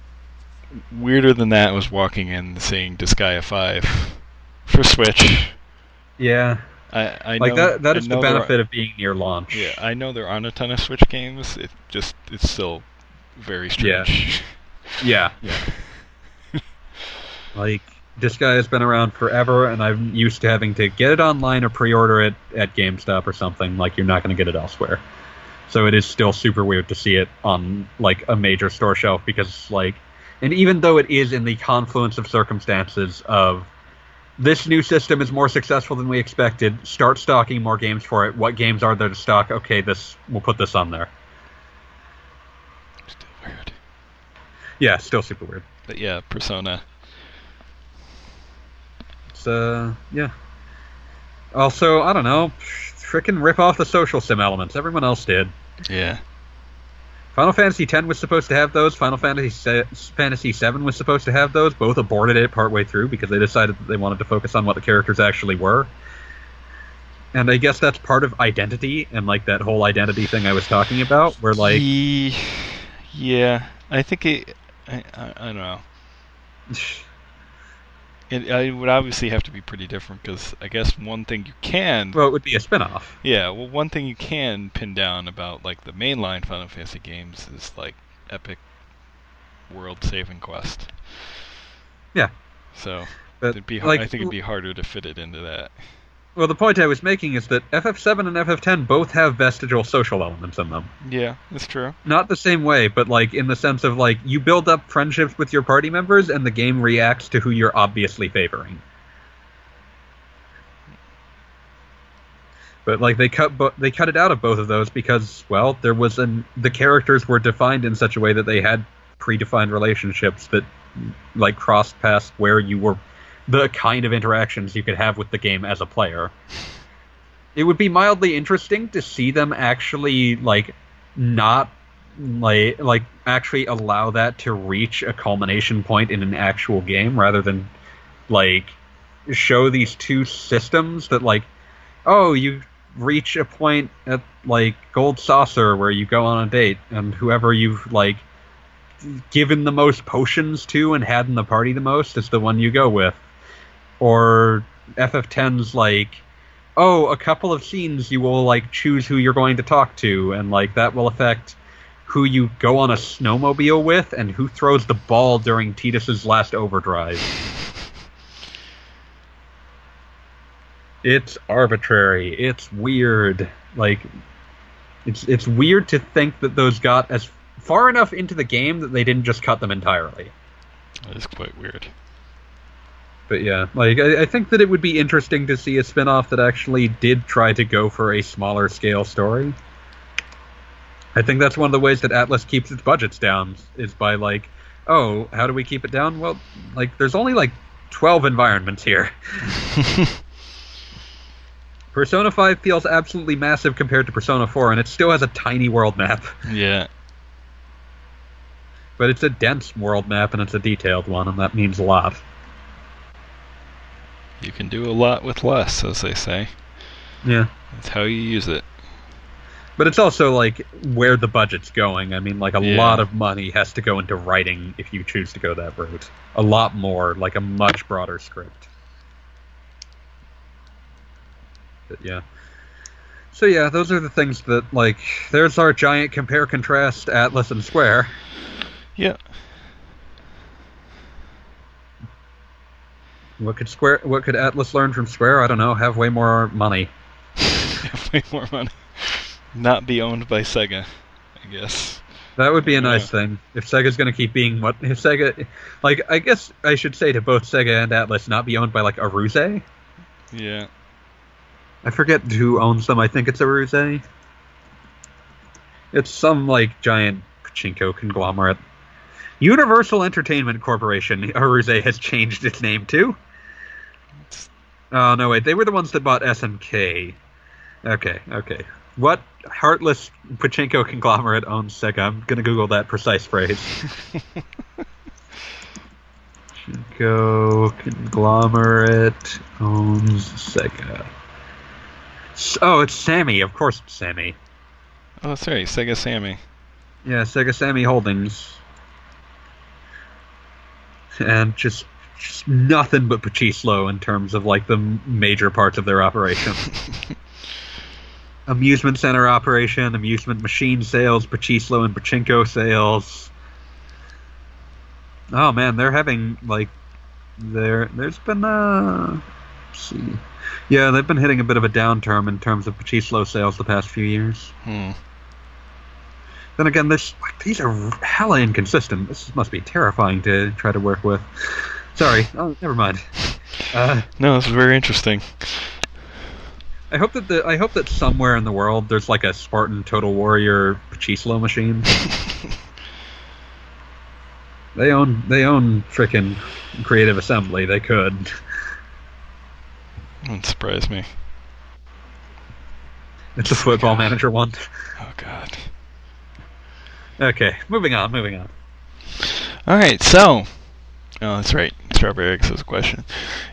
weirder than that was walking in and seeing Disgaea 5 for Switch. yeah, I, I like know, that that I is the benefit Are, of being near launch. yeah, I know there aren't a ton of Switch games. It just it's still very Yeah. strange. <laughs> Yeah, <laughs> yeah. <laughs> like Disgaea has been around forever, and I'm used to having to get it online or pre-order it at GameStop or something. Like you're not going to get it elsewhere. So it is still super weird to see it on like a major store shelf because like, and even though it is in the confluence of circumstances of this new system is more successful than we expected. Start stocking more games for it. What games are there to stock? Okay, this we'll put this on there. Still weird. Yeah, still super weird. But yeah, Persona. It's uh yeah. Also, I don't know, frickin' rip off the social sim elements. Everyone else did. Yeah. Final Fantasy X was supposed to have those. Final Fantasy Se- Fantasy VII was supposed to have those. Both aborted it partway through because they decided that they wanted to focus on what the characters actually were. And I guess that's part of identity and like that whole identity thing I was talking about, where like yeah, I think it. I, I, I don't know. <laughs> It, I would obviously have to be pretty different because I guess one thing you can, well, it would be a spin-off. yeah, well, one thing you can pin down about like the mainline Final Fantasy games is like epic world saving quest. Yeah. So But it'd be, like, I think it'd be harder to fit it into that. Well, the point I was making is that FF7 and FF10 both have vestigial social elements in them. Yeah, that's true. Not the same way, but like in the sense of like you build up friendships with your party members and the game reacts to who you're obviously favoring. But like they cut bo- they cut it out of both of those because well, there was an the characters were defined in such a way that they had predefined relationships that like crossed past where you were the kind of interactions you could have with the game as a player. It would be mildly interesting to see them actually like not like like actually allow that to reach a culmination point in an actual game rather than like show these two systems that like oh you reach a point at like gold saucer where you go on a date and whoever you've like given the most potions to and had in the party the most is the one you go with or ff10's like oh a couple of scenes you will like choose who you're going to talk to and like that will affect who you go on a snowmobile with and who throws the ball during Tidus's last overdrive. It's arbitrary. It's weird. Like it's it's weird to think that those got as far enough into the game that they didn't just cut them entirely. That is quite weird. But yeah, like I, I think that it would be interesting to see a spin-off that actually did try to go for a smaller scale story. I think that's one of the ways that Atlus keeps its budgets down is by like, oh, how do we keep it down? Well, like there's only like 12 environments here. <laughs> Persona 5 feels absolutely massive compared to Persona 4 and it still has a tiny world map, yeah. but it's a dense world map and it's a detailed one and that means a lot. You can do a lot with less, as they say. Yeah. That's how you use it. But it's also like where the budget's going. I mean, like a Yeah. lot of money has to go into writing if you choose to go that route. A lot more, like a much broader script. But yeah. So yeah, those are the things that like. There's our giant compare contrast Atlus and Square. Yeah. What could Square? What could Atlus learn from Square? I don't know. Have way more money. have <laughs> Way more money. Not be owned by Sega, I guess. That would be a nice Yeah. thing. If Sega's going to keep being what if Sega, like I guess I should say to both Sega and Atlus, not be owned by like Aruze. Yeah. I forget who owns them. I think it's Aruze. It's some like giant pachinko conglomerate. Universal Entertainment Corporation. Aruze has changed its name to. Oh no, wait. They were the ones that bought SNK. Okay, okay. What heartless pachinko conglomerate owns Sega? I'm gonna Google that precise phrase. Pachinko conglomerate owns Sega. Oh, it's Sammy. Of course, it's Sammy. Oh, sorry. Sega Sammy. Yeah, Sega Sammy Holdings. And just nothing but Pachislo in terms of like the major parts of their operation. <laughs> amusement center operation, amusement machine sales, Pachislo and Pachinko sales. Oh man, they're having like there there's been uh see. Yeah, they've been hitting a bit of a downturn in terms of Pachislo sales the past few years. Hmm. Then again, this like, these are hella inconsistent. This must be terrifying to try to work with. Sorry, oh, never mind. Uh, No, this is very interesting. I hope that the I hope that somewhere in the world there's like a Spartan Total Warrior Pachislo machine. <laughs> they own they own frickin' Creative Assembly. They could. Wouldn't surprise me. It's a football manager one. Oh God. Okay, moving on, moving on. All right, so. Oh, that's right. Strawberry a question.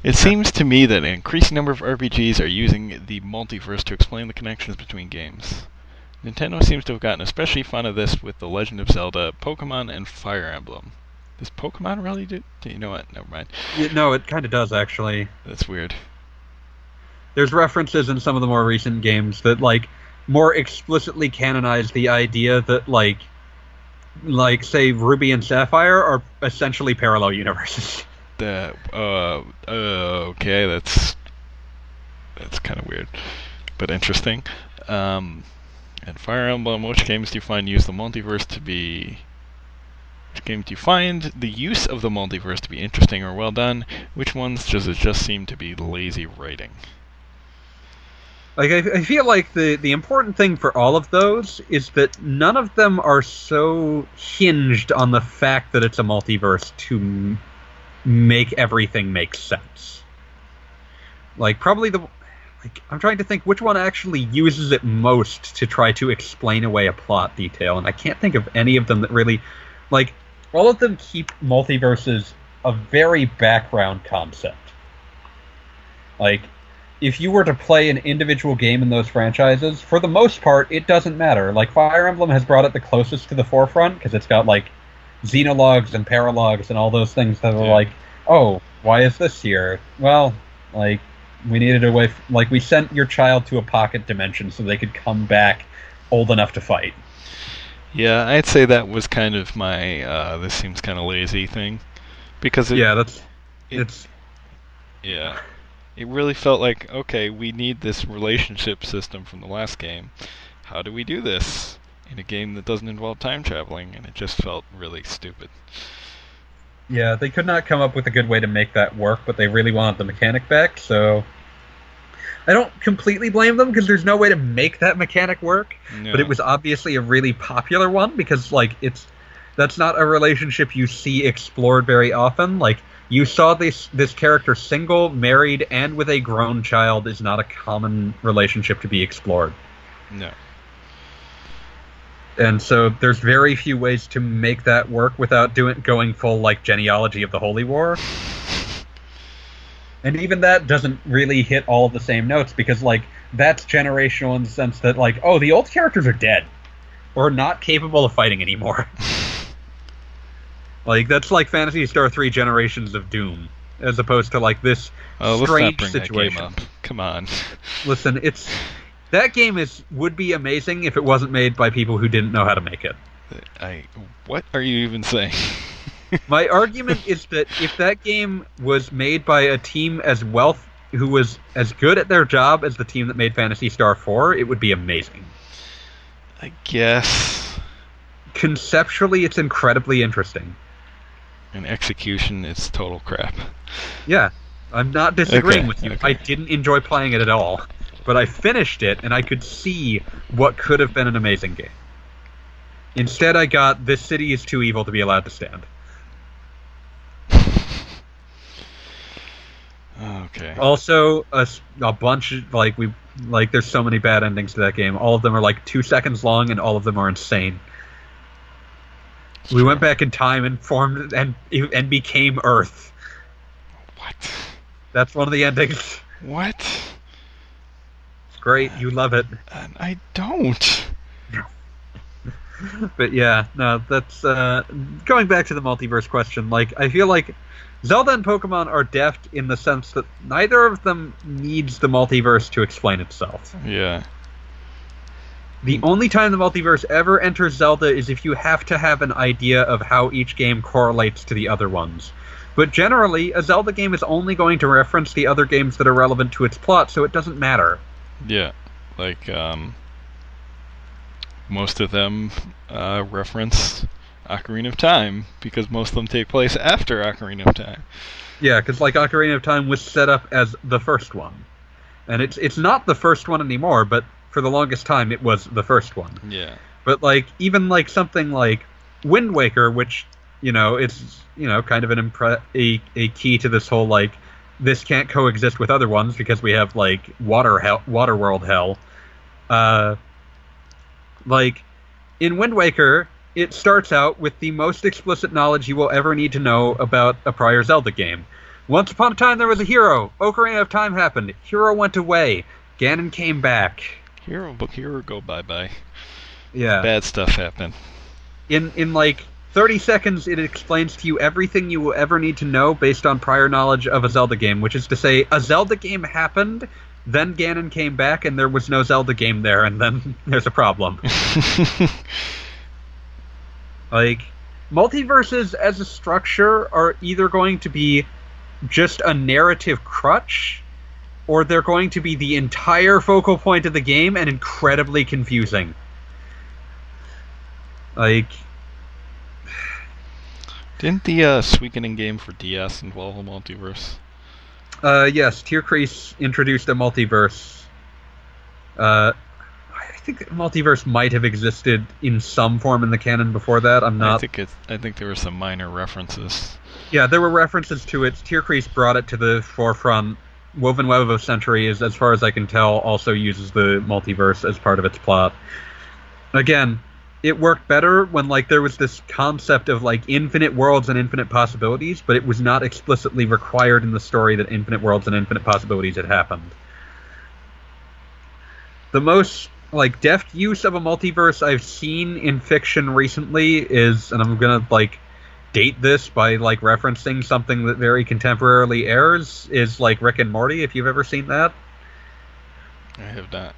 It seems to me that an increasing number of RPGs are using the multiverse to explain the connections between games. Nintendo seems to have gotten especially fond of this with The Legend of Zelda, Pokemon, and Fire Emblem. Does Pokemon really do? You know what? Never mind. Yeah, no, it kind of does actually. That's weird. there's references in some of the more recent games that like more explicitly canonize the idea that like like say Ruby and Sapphire are essentially parallel universes. <laughs> That uh, uh okay, that's that's kind of weird, but interesting. Um, and Fire Emblem, which games do you find use the multiverse to be? Which games do you find the use of the multiverse to be interesting or well done? Which ones does it just seem to be lazy writing? Like I, I feel like the the important thing for all of those is that none of them are so hinged on the fact that it's a multiverse to make everything make sense. Like probably the like I'm trying to think which one actually uses it most to try to explain away a plot detail, and I can't think of any of them that really like all of them keep multiverses a very background concept. Like if you were to play an individual game in those franchises, for the most part, it doesn't matter. Like Fire Emblem has brought it the closest to the forefront because it's got like xenologues and paralogues and all those things that are Yeah. like, oh, why is this here? Well, like we needed a way, f- like we sent your child to a pocket dimension so they could come back old enough to fight. Yeah, I'd say that was kind of my uh, this seems kind of lazy thing, because it, yeah, that's it- it's Yeah. It really felt like, okay, we need this relationship system from the last game. How do we do this in a game that doesn't involve time traveling? And it just felt really stupid. Yeah, they could not come up with a good way to make that work, but they really wanted the mechanic back, so I don't completely blame them because there's no way to make that mechanic work, but it was obviously a really popular one because like it's that's not a relationship you see explored very often. Like you saw this this character single, married, and with a grown child is not a common relationship to be explored. No. And so there's very few ways to make that work without doing going full like genealogy of the Holy War. And even that doesn't really hit all of the same notes because, like, that's generational in the sense that, like, oh, the old characters are dead or not capable of fighting anymore. <laughs> like, that's like Phantasy Star 3 Generations of Doom, as opposed to, like, this Oh, strange situation. that game up. Come on. <laughs> Listen, it's. That game is would be amazing if it wasn't made by people who didn't know how to make it. I. What are you even saying? <laughs> My argument is that if that game was made by a team as wealth who was as good at their job as the team that made Phantasy Star 4, it would be amazing. I guess. Conceptually, it's incredibly interesting. In execution, it's total crap. Yeah, I'm not disagreeing Okay, with you. okay. I didn't enjoy playing it at all, but I finished it and I could see what could have been an amazing game. Instead, I got this city is too evil to be allowed to stand. Okay. Also, a bunch of, like we like. There's so many bad endings to that game. All of them are like two seconds long, and all of them are insane. We went back in time and formed and and became Earth. What? That's one of the endings. What? Great. You love it. Uh, I don't. <laughs> But yeah, no, that's uh, going back to the multiverse question. Like, I feel like Zelda and Pokemon are deft in the sense that neither of them needs the multiverse to explain itself. Yeah. The only time the multiverse ever enters Zelda is if you have to have an idea of how each game correlates to the other ones. But generally, a Zelda game is only going to reference the other games that are relevant to its plot, so it doesn't matter. Yeah. Like, um. Most of them uh, reference Ocarina of Time because most of them take place after Ocarina of Time. Yeah, because like Ocarina of Time was set up as the first one, and it's it's not the first one anymore. But for the longest time, it was the first one. Yeah. But like even like something like Wind Waker, which you know it's you know kind of an impre- a a key to this whole like this can't coexist with other ones because we have like water hell, water world hell. Uh, like in Wind Waker, it starts out with the most explicit knowledge you will ever need to know about a prior Zelda game. Once upon a time, there was a hero. Ocarina of Time happened. Hero went away. Ganon came back. Hero, but hero go bye bye. Yeah. Bad stuff happened. in in like 30 seconds it explains to you everything you will ever need to know based on prior knowledge of a Zelda game, which is to say a Zelda game happened, then Ganon came back and there was no Zelda game there and then <laughs> there's a problem. <laughs> like multiverses as a structure are either going to be just a narrative crutch or they're going to be the entire focal point of the game and incredibly confusing. Like Didn't the uh, Suikoden game for DS involve a multiverse? Uh, yes, Tierkreis introduced a multiverse. Uh, I think multiverse might have existed in some form in the canon before that. I'm I not. think it. I think there were some minor references. Yeah, there were references to it. Tierkreis brought it to the forefront. Woven Web of Century is, as far as I can tell, also uses the multiverse as part of its plot. Again, it worked better when like there was this concept of like infinite worlds and infinite possibilities, but it was not explicitly required in the story that infinite worlds and infinite possibilities had happened. The most like deft use of a multiverse I've seen in fiction recently is, and I'm gonna like date this by like referencing something that very contemporarily airs, is like Rick and Morty. If you've ever seen that, I have not.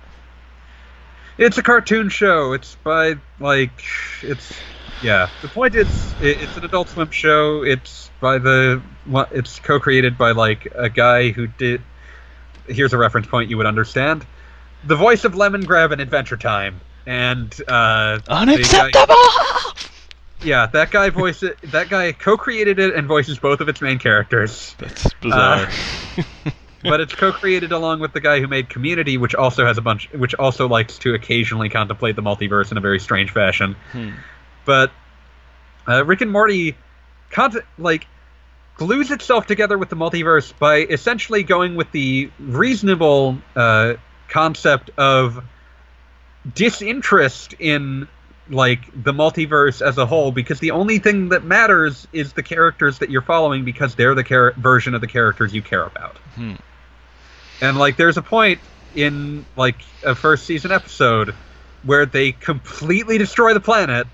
It's a cartoon show. It's by like it's yeah. The point is, it, it's an Adult Swim show. It's by the what- it's co-created by like a guy who did. Here's a reference point you would understand. The voice of Lemongrab in Adventure Time, and uh, the guy- Unacceptable. yeah, that guy voice it, that guy co-created it and voices both of its main characters. That's bizarre. <laughs> but it's co-created along with the guy who made Community, which also has a bunch, which also likes to occasionally contemplate the multiverse in a very strange fashion. Hmm. But uh, Rick and Morty, cont- like, glues itself together with the multiverse by essentially going with the reasonable uh, concept of disinterest in like the multiverse as a whole because the only thing that matters is the characters that you're following because they're the char- version of the characters you care about. Hmm. And like there's a point in like a first season episode where they completely destroy the planet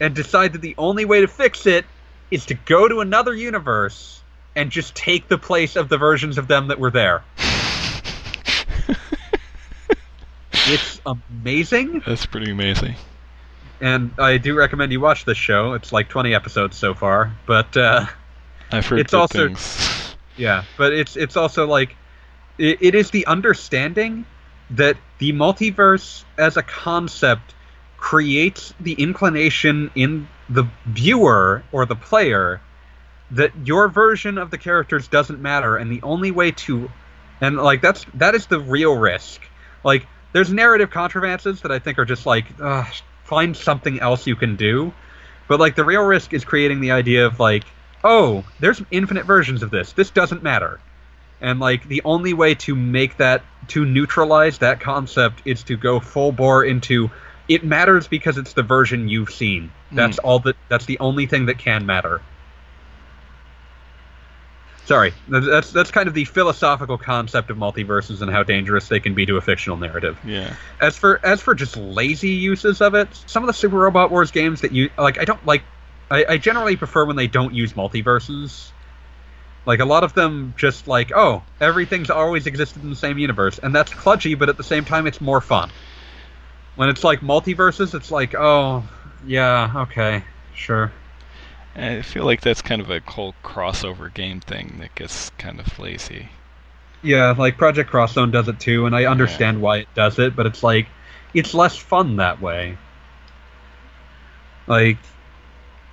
and decide that the only way to fix it is to go to another universe and just take the place of the versions of them that were there. <laughs> it's amazing That's pretty amazing. and I do recommend you watch this show. It's like 20 episodes so far, but uh, I've heard It's also- things. yeah, but it's it's also like it, it is the understanding that the multiverse as a concept creates the inclination in the viewer or the player that your version of the characters doesn't matter and the only way to and like that's that is the real risk. Like there's narrative contrivances that i think are just like find something else you can do. But like the real risk is creating the idea of like oh there's infinite versions of this. This doesn't matter and like the only way to make that to neutralize that concept is to go full bore into it matters because it's the version you've seen hmm. that's all that that's the only thing that can matter sorry that's that's kind of the philosophical concept of multiverses and how dangerous they can be to a fictional narrative Yeah. as for as for just lazy uses of it, some of the Super Robot Wars games that you like, I don't like. I, I generally prefer when they don't use multiverses. Like a lot of them, just like oh, everything's always existed in the same universe, and that's kludgy, but at the same time, it's more fun. When it's like multiverses, it's like oh, yeah, okay, sure. I feel like that's kind of a whole crossover game thing that gets kind of lazy. Yeah, like Project X Zone does it too, and I understand why it does it, but it's like it's less fun that way. Like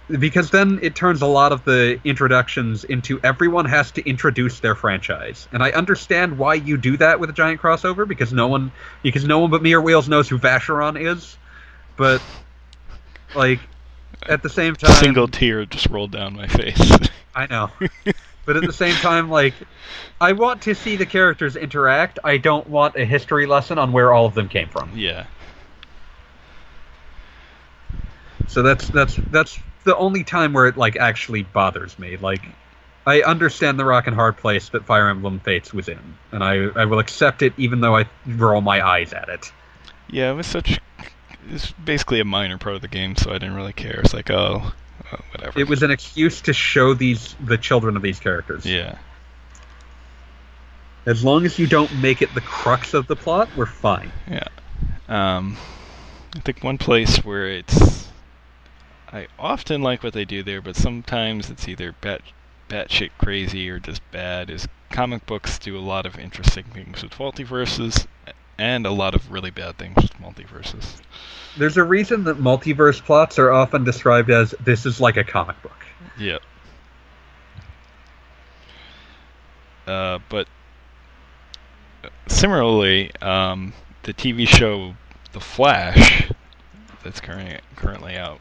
because then it turns a lot of the introductions into everyone has to introduce their franchise. And I understand why you do that with a giant crossover because no one because no one but me or Wheels knows who Vashyron is. But like at the same time A single tear just rolled down my face. <laughs> I know. but at the same time, like, I want to see the characters interact. I don't want a history lesson on where all of them came from. yeah. So that's that's that's the only time where it like actually bothers me. Like, I understand the rock and hard place that Fire Emblem Fates was in, and I I will accept it even though I roll my eyes at it. Yeah, it was such. It's basically a minor part of the game, so I didn't really care. It's like, oh, oh, whatever. It was an excuse to show these the children of these characters. Yeah. As long as you don't make it the crux of the plot, we're fine. Yeah. Um, I think one place where it's. I often like what they do there, but sometimes it's either bat batshit crazy or just bad. Is comic books do a lot of interesting things with multiverses, and a lot of really bad things with multiverses. There's a reason that multiverse plots are often described as this is like a comic book. Yep. Uh, but uh, similarly, um, the TV show The Flash, that's currently currently out,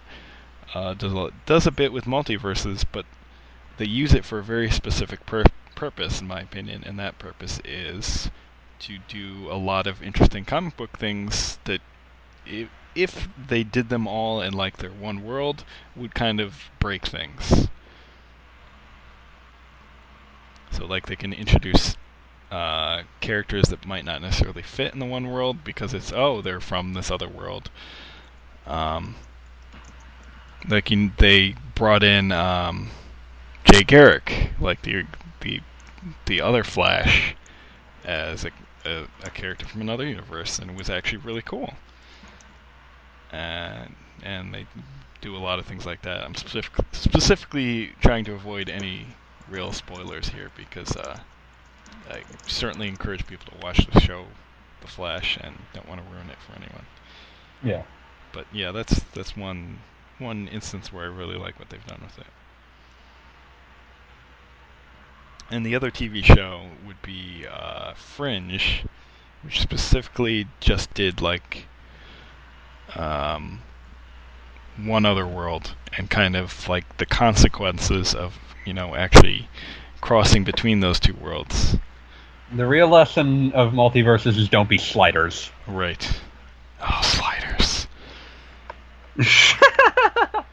uh, does a, does a bit with multiverses, but they use it for a very specific pur- purpose, in my opinion, and that purpose is to do a lot of interesting comic book things that, if, if they did them all in like their one world, would kind of break things. So like they can introduce uh, characters that might not necessarily fit in the one world because it's oh they're from this other world. Um, like they brought in um, Jay Garrick, like the the the other Flash, as a, a a character from another universe, and it was actually really cool. And and they do a lot of things like that. I'm specific, specifically trying to avoid any real spoilers here because uh, I certainly encourage people to watch the show, The Flash, and don't want to ruin it for anyone. Yeah. But yeah, that's that's one one instance where I really like what they've done with it. And the other TV show would be uh, Fringe, which specifically just did like um, one other world and kind of like the consequences of you know actually crossing between those two worlds. The real lesson of multiverses is don't be sliders. Right. Oh, sliders. <laughs>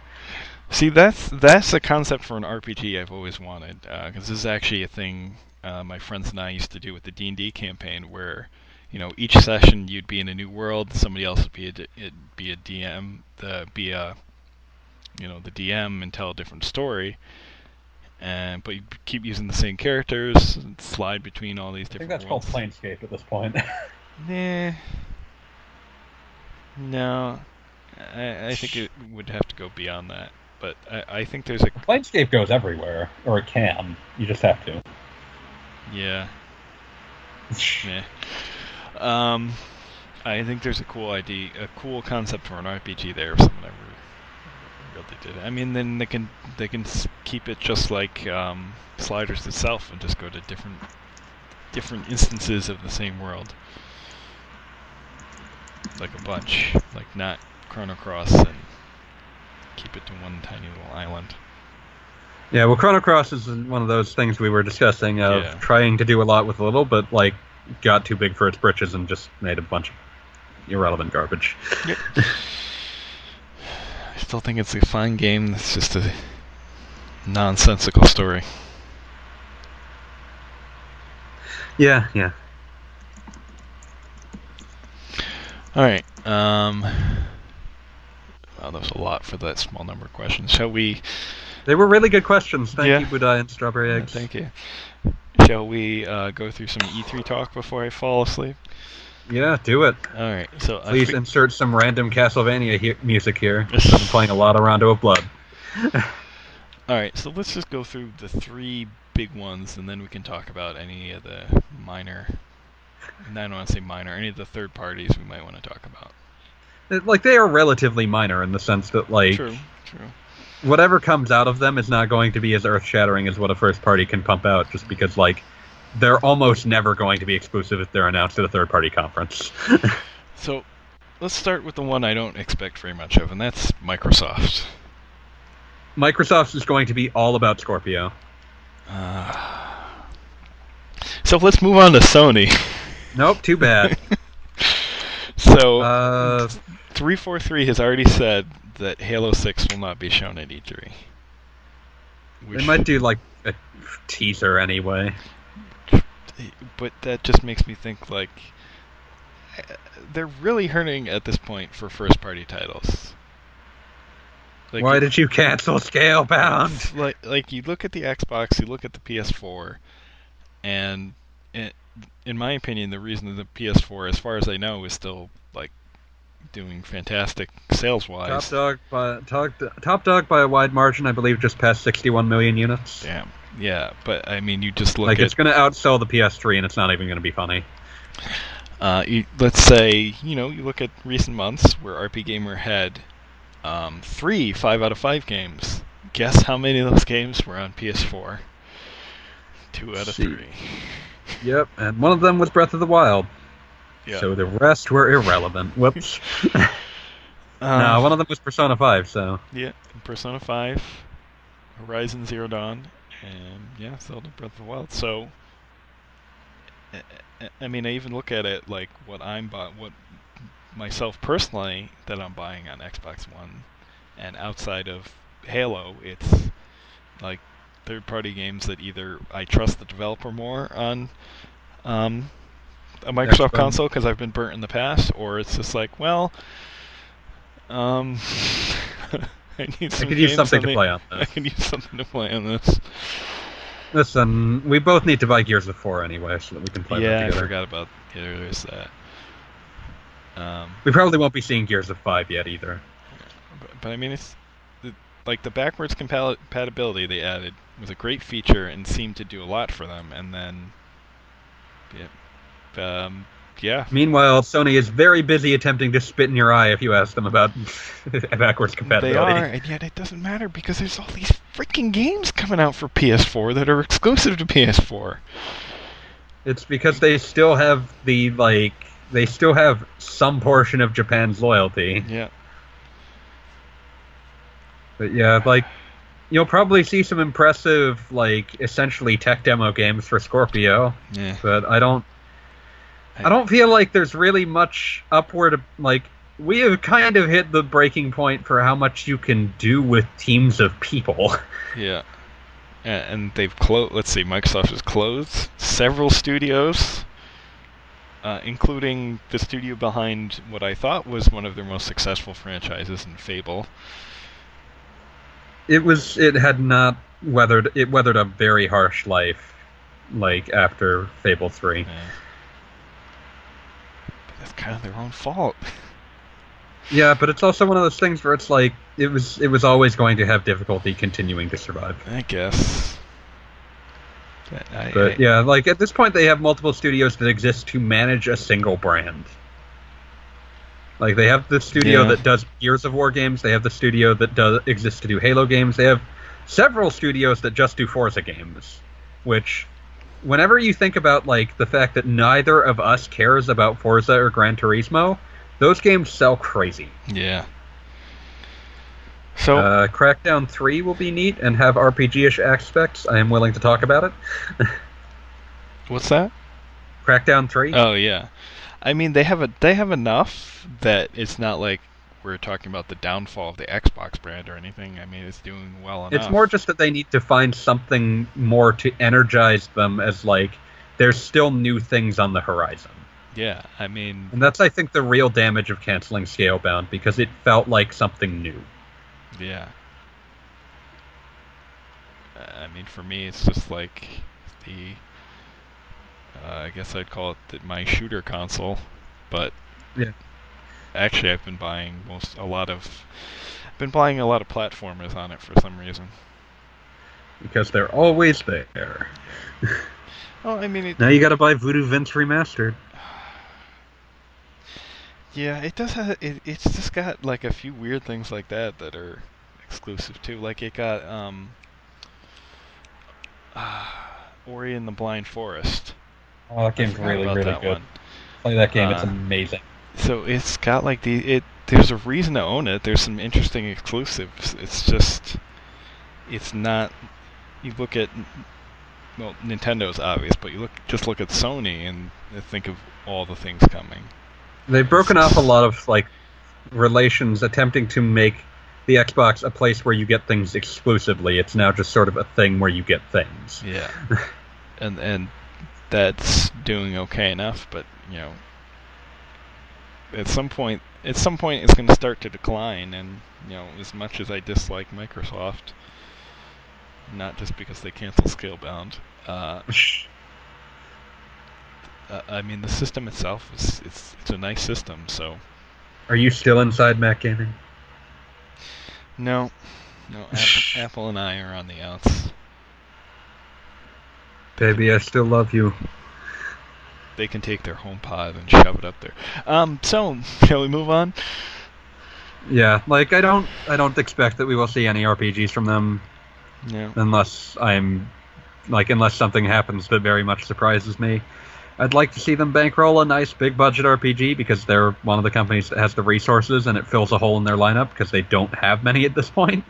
See, that's that's a concept for an RPG I've always wanted, because this is actually a thing uh, my friends and I used to do with the D and D campaign, where you know each session you'd be in a new world, somebody else would be a be a DM, the be a you know the DM and tell a different story, and but you keep using the same characters, and slide between all these different. I think that's called worlds. Planescape at this point. <laughs> Nah. No. I, I think it would have to go beyond that. But I, I think there's a Planescape goes everywhere, or it can. You just have to. yeah. <laughs> yeah. Um, I think there's a cool idea, a cool concept for an RPG there. If someone ever really did it. I mean, then they can they can keep it just like um, Sliders itself, and just go to different different instances of the same world, like a bunch, like not Chrono Cross, and keep it to one tiny little island. Yeah, well, Chrono Cross is one of those things we were discussing of Yeah. trying to do a lot with a little, but like got too big for its britches and just made a bunch of irrelevant garbage. Yep. <laughs> I still think it's a fine game. It's just a nonsensical story. Yeah, yeah. All right. Um. Wow, that was a lot for that small number of questions. Shall we? They were really good questions. Thank Yeah. you, Budai and Strawberry Eggs. thank you. Shall we uh, go through some E3 talk before I fall asleep? Yeah, do it. All right. So Please fi- insert some random Castlevania he- music here. <laughs> I'm playing a lot of Rondo of Blood. <laughs> All right. So let's just go through the three big ones, and then we can talk about any of the minor. And I don't want to say minor. Any of the third parties we might want to talk about. Like they are relatively minor in the sense that like True. True. whatever comes out of them is not going to be as earth shattering as what a first party can pump out, just because like they're almost never going to be exclusive if they're announced at a third party conference. <laughs> So let's start with the one I don't expect very much of, and that's Microsoft. Microsoft is going to be all about Scorpio. Uh, <sighs> so let's move on to Sony. Nope, too bad. <laughs> so uh, 343 has already said that Halo 6 will not be shown at E3. they might do like a teaser anyway. but that just makes me think like they're really hurting at this point for first party titles. Like Why did you cancel Scalebound? <laughs> like like you look at the Xbox, you look at the PS4, and in, in my opinion, the reason the PS4, as far as I know, is still like doing fantastic sales wise. Top dog by top, top dog by a wide margin, I believe, just past 61 million units. Damn. Yeah, but I mean, you just look Like at it's going to outsell the PS3, and it's not even going to be funny. Uh, you, let's say you know you look at recent months where RPGamer had um, three five out of five games. Guess how many of those games were on PS4? Two out of three. Yep, and one of them was Breath of the Wild. Yeah. So the rest were irrelevant. Whoops. <laughs> no, Um, one of them was Persona 5. So Yeah, Persona 5, Horizon Zero Dawn, and yeah, Zelda Breath of the Wild. So, I- I- I mean, I even look at it like what I'm buying, what myself personally that I'm buying on Xbox One, and outside of Halo, it's like third-party games that either I trust the developer more on um, a Microsoft Xbox. console because I've been burnt in the past, or it's just like, well, um, <laughs> I need I some could use something to play on <laughs> I this. could use something to play on this. Listen, we both need to buy Gears of 4 anyway, so that we can play yeah, that I together. forgot about yeah, there's that. Um, We probably won't be seeing Gears of 5 yet either. but, but I mean, it's the, like the backwards compatibility they added was a great feature and seemed to do a lot for them, and then yeah, um, yeah, Meanwhile, Sony is very busy attempting to spit in your eye if you ask them about <laughs> backwards compatibility. they compatibility. are, and yet it doesn't matter because there's all these freaking games coming out for PS4 that are exclusive to PS4. It's because they still have the like they still have some portion of Japan's loyalty. Yeah, But yeah, like you'll probably see some impressive like essentially tech demo games for Scorpio, yeah. but I don't I don't feel like there's really much upward like we have kind of hit the breaking point for how much you can do with teams of people. <laughs> Yeah. And they've closed. Let's see. Microsoft has closed several studios, uh, including the studio behind what I thought was one of their most successful franchises in Fable. It was it had not weathered it weathered a very harsh life like after Fable 3. Yeah. That's kind of their own fault. <laughs> Yeah, but it's also one of those things where it's like it was it was always going to have difficulty continuing to survive. I guess. But I, But I- yeah, like at this point they have multiple studios that exist to manage a single brand. Like they have the studio Yeah. that does Gears of War games, they have the studio that does exists to do Halo games, they have several studios that just do Forza games, which whenever you think about like the fact that neither of us cares about Forza or Gran Turismo, those games sell crazy. yeah. So Uh, Crackdown 3 will be neat and have RPG-ish aspects. I am willing to talk about it. <laughs> what's that? Crackdown 3? Oh yeah, I mean they have a they have enough that it's not like we're talking about the downfall of the Xbox brand or anything. I mean it's doing well enough. It's more just that they need to find something more to energize them as like there's still new things on the horizon. yeah. I mean And that's I think the real damage of canceling Scalebound because it felt like something new. yeah. Uh, I mean for me it's just like the uh, I guess I'd call it the, my shooter console, but Yeah. Actually, I've been buying most a lot of. I've been buying a lot of platformers on it for some reason. Because they're always there. Oh, I mean, it, Now you gotta buy Voodoo Vince Remastered. Yeah, it does have. It, it's just got like a few weird things like that that are exclusive too. Like it got um, uh, Ori and the Blind Forest. Oh, that game's really, really good. one. Play that game, it's Uh, amazing. So it's got like the it. There's a reason to own it. There's some interesting exclusives. It's just, it's not. You look at, well, Nintendo's obvious, but you look just look at Sony and think of all the things coming. They've broken off a lot of like relations, attempting to make the Xbox a place where you get things exclusively. It's now just sort of a thing where you get things. Yeah, <laughs> and and that's doing okay enough, but you know, at some point, at some point, it's going to start to decline. And you know, as much as I dislike Microsoft, not just because they canceled Scalebound, uh, <laughs> uh, I mean, the system itself is it's it's a nice system. So Are you still inside Mac Gaming? no, no, <laughs> Apple, Apple and I are on the outs. Baby, I still love you. They can take their home pod and shove it up there. Um, so <laughs> shall we move on? Yeah, like I don't I don't expect that we will see any RPGs from them Yeah. unless I'm like unless something happens that very much surprises me. I'd like to see them bankroll a nice big budget RPG because they're one of the companies that has the resources and it fills a hole in their lineup because they don't have many at this point.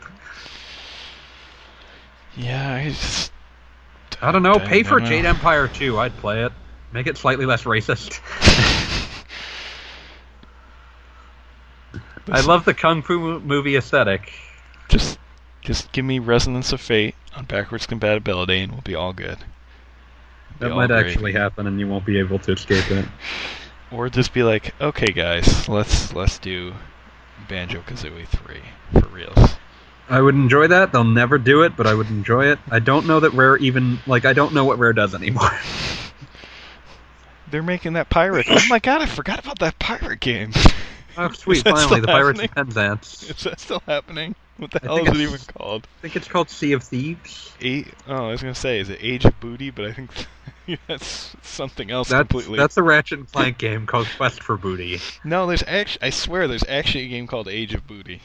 Yeah, I just I don't know, pay for. Jade Empire 2, I'd play it. Make it slightly less racist. <laughs> I love the kung fu movie aesthetic. just just give me Resonance of Fate on backwards compatibility, and we'll be all good. That might great. actually happen and you won't be able to escape it. <laughs> Or just be like, okay, guys, let's let's do Banjo Kazooie three for reals. I would enjoy that. They'll never do it, but I would enjoy it. I don't know that Rare even like I don't know what Rare does anymore. <laughs> They're making that pirate. oh my god, I forgot about that pirate game. oh, sweet! <laughs> Finally, the Pirates happening? of Penzance. Is that still happening? What the I hell is it even called? I think it's called Sea of Thieves. Eight? Oh, I was gonna say, is it Age of Booty? But I think <laughs> that's something else That's completely. that's a Ratchet and Clank game called Quest for Booty. No, there's actually. I swear, there's actually a game called Age of Booty.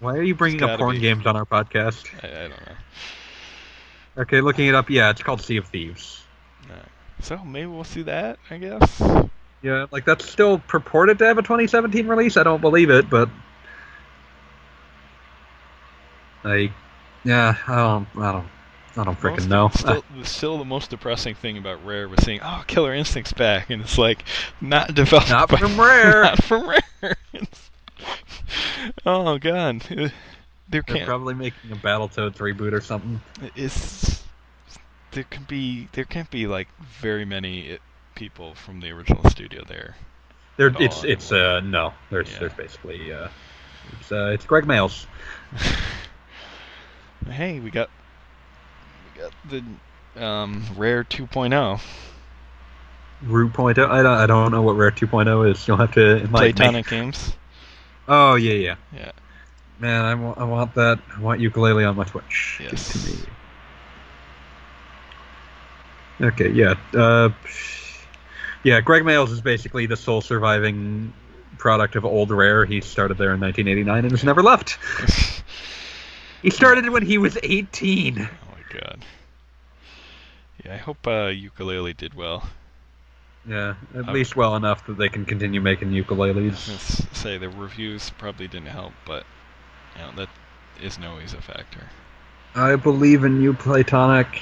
Why are you bringing up porn be. games on our podcast? I, I don't know. Okay, looking it up. Yeah, it's called Sea of Thieves. So maybe we'll see that. I guess. Yeah, like that's still purported to have a 2017 release. I don't believe it, but I, yeah, I don't, I don't, I don't freaking know. Still, <laughs> still, the most depressing thing about Rare was seeing, "Oh, Killer Instinct's back," and it's like not developed. Not by- from <laughs> Rare. Not from Rare. <laughs> Oh god, They're probably making a Battletoads reboot or something. It's there can be there can't be like very many uh, people from the original studio there. There, it's all it's uh no. There's Yeah. there's basically uh, it's uh it's Gregg Mayles. <laughs> hey, we got we got the um, rare oh. 2.0 Root Point. I don't I don't know what Rare 2.0 is. You'll have to enlighten me. Playtonic games. Oh yeah yeah. Yeah. Man, I want I want that. I want Yooka-Laylee on my Twitch. Give it Yes. to me. Okay, yeah. Uh, yeah, Gregg Mayles is basically the sole surviving product of Old Rare. He started there in 1989 and has never left. <laughs> He started when he was 18. Oh my god. Yeah, I hope uh, Yooka-Laylee did well. Yeah, at I- least well enough that they can continue making Yooka-Laylees. Let's say the reviews probably didn't help, but you know that isn't always a factor. I believe in you, Playtonic.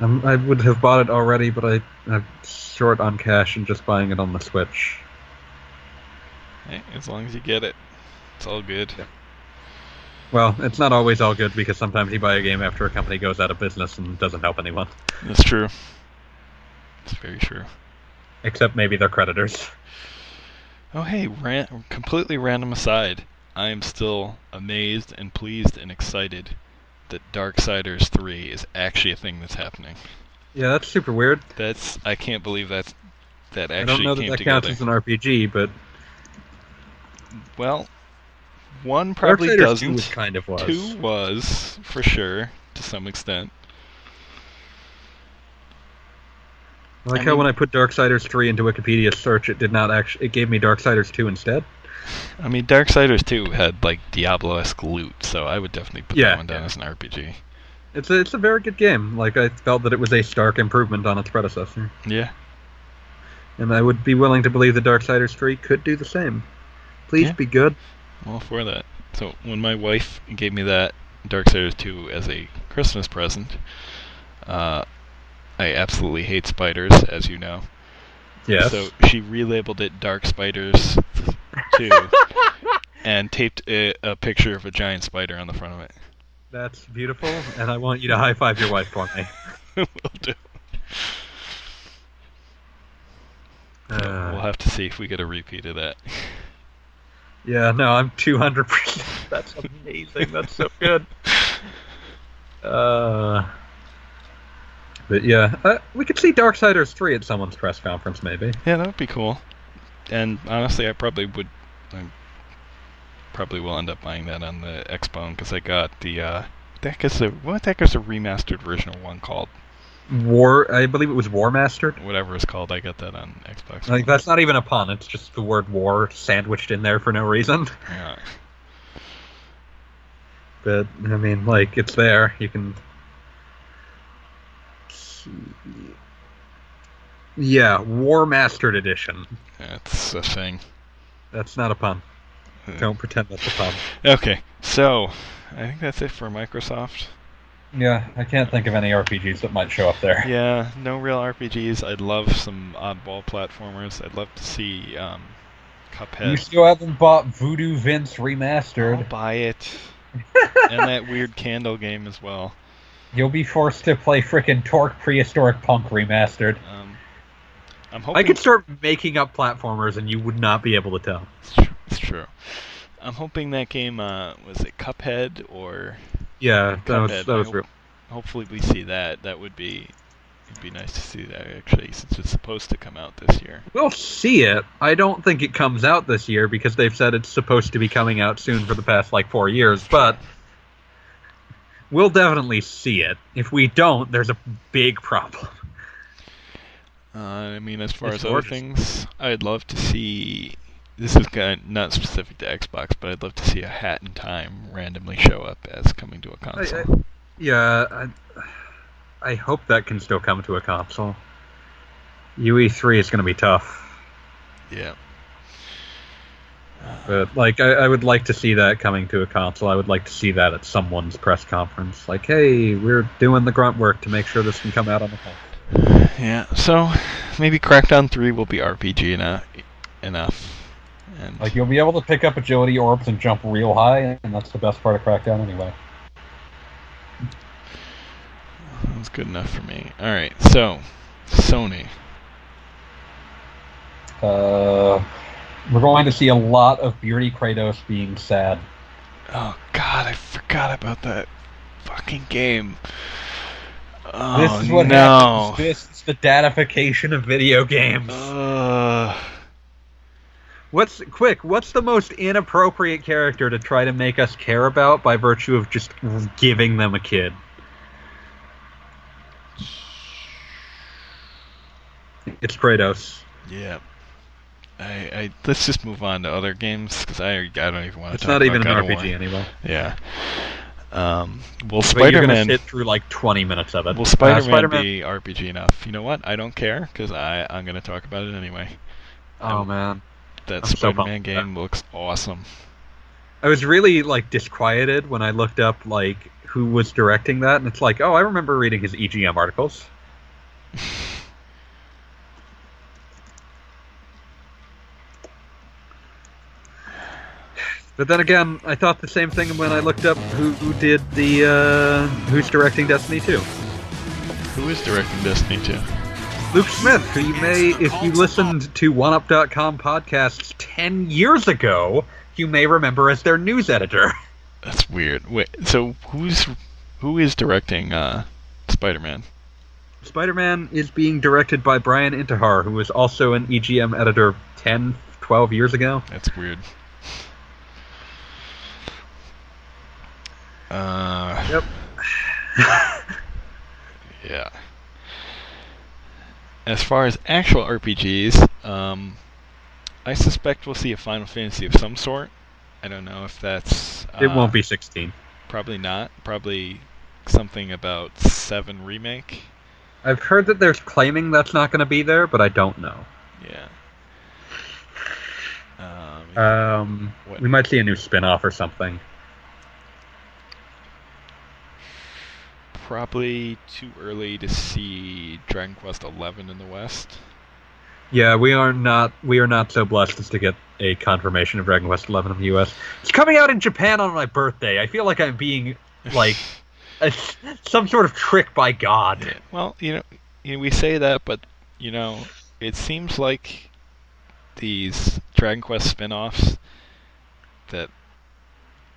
Um, I would have bought it already, but I, I'm short on cash and just buying it on the Switch. Hey, as long as you get it, it's all good. Well, it's not always all good because sometimes you buy a game after a company goes out of business and doesn't help anyone. That's true. It's very true. Except maybe their creditors. Oh hey, ran- completely random aside. I am still amazed and pleased and excited that Darksiders 3 is actually a thing that's happening. Yeah, that's super weird. That's I can't believe that's that actually I don't know that that together. counts as an RPG, but Well, one probably Darksiders doesn't. kind of was. Two was for sure to some extent. I like I how mean- when I put Darksiders 3 into Wikipedia search, it did not actually. It gave me Darksiders 2 instead. I mean, Darksiders 2 had like Diablo-esque loot, so I would definitely put Yeah, that one down yeah. as an RPG. It's a, it's a very good game. Like I felt that it was a stark improvement on its predecessor, Yeah. and I would be willing to believe that Darksiders 3 could do the same. Please Yeah. be good. I'm all for that. So when my wife gave me that Darksiders 2 as a Christmas present, uh, I absolutely hate spiders, as you know. Yes. So she relabeled it Dark Spiders 2 and taped a, a picture of a giant spider on the front of it. That's beautiful, and I want you to high five your wife for me. <laughs> Will do. Uh, we'll have to see if we get a repeat of that. Yeah, no, I'm 200%. That's amazing. That's so good. <laughs> Uh, but yeah, uh, we could see Darksiders 3 at someone's press conference, maybe. Yeah, that would be cool. And honestly, I probably would. I probably will end up buying that on the Xbone because I got the. Uh, what the heck is the what the heck is the remastered version of one called? War, I believe it was War Mastered. Whatever it's called, I got that on Xbox. Like that's not even a pun. It's just the word war sandwiched in there for no reason. <laughs> Yeah. But I mean, like it's there. You can. Yeah, War Mastered Edition. That's a thing. That's not a pun. Don't pretend that's a pun. Okay, so I think that's it for Microsoft. Yeah, I can't think of any RPGs that might show up there. Yeah, no real RPGs. I'd love some oddball platformers. I'd love to see um, Cuphead. You still haven't bought Voodoo Vince Remastered. I'll buy it. <laughs> and that weird candle game as well. You'll be forced to play frickin' Tork Prehistoric Punk Remastered. Um, I'm hoping I could start making up platformers and you would not be able to tell. It's true. It's true. I'm hoping that game uh, was it Cuphead or Yeah, that was, Cuphead. that was real. Hopefully we see that. That would be it'd be nice to see that actually, since it's supposed to come out this year. We'll see it. I don't think it comes out this year because they've said it's supposed to be coming out soon for the past like four years, but we'll definitely see it. If we don't, there's a big problem. Uh, I mean, as far It's as other things, I'd love to see. This is kind of not specific to Xbox, but I'd love to see a Hat in Time randomly show up as coming to a console. Yeah, I, I hope that can still come to a console. UE3 is going to be tough, yeah. but like I, I would like to see that coming to a console. I would like to see that at someone's press conference. Like, hey, we're doing the grunt work to make sure this can come out on the console. Yeah, so maybe Crackdown 3 will be RPG enough, enough. And Like you'll be able to pick up agility orbs and jump real high, and that's the best part of Crackdown anyway. that's good enough for me. All right, so Sony. Uh, we're going to see a lot of Beardy Kratos being sad. Oh God, I forgot about that fucking game. Oh this is what no. happens. This is the dadification of video games. Uh, What's quick? What's the most inappropriate character to try to make us care about by virtue of just giving them a kid? It's Kratos. yeah. I, I let's just move on to other games because I I don't even want to. It's talk not even an God RPG War. anymore. Yeah. Um. Will you're gonna Spider-Man? sit through like 20 minutes of it. Will Uh, Spider-Man, Spider-Man- be RPG enough? You know what? I don't care because I I'm gonna talk about it anyway. Oh man, That I'm Spider-Man pumped. game looks awesome. I was really like disquieted when I looked up like who was directing that, and it's like, oh, I remember reading his EGM articles. <laughs> But then again, I thought the same thing when I looked up who, who did the uh, who's directing Destiny 2. Who is directing Destiny 2? Luke Smith, who you may, if you listened to OneUp.com podcasts 10 years ago, you may remember as their news editor. <laughs> That's weird. Wait, so who's who is directing uh, Spider-Man? Spider-Man is being directed by Bryan Intihar, who was also an EGM editor 10, 12 years ago. That's weird. Uh, Yep. <laughs> yeah. As far as actual RPGs, um, I suspect we'll see a Final Fantasy of some sort. I don't know if that's. Uh, it won't be 16. Probably not. Probably something about Seven remake. I've heard that there's claiming that's not going to be there, but I don't know. Yeah. Um, Um, we might see a new spin-off or something. Probably too early to see Dragon Quest Eleven in the West. Yeah, we are not we are not so blessed as to get a confirmation of Dragon Quest XI in the U.S. It's coming out in Japan on my birthday. I feel like I'm being <laughs> like a, some sort of trick by God. Yeah. Well, you know, you know, we say that, but you know, it seems like these Dragon Quest spin-offs that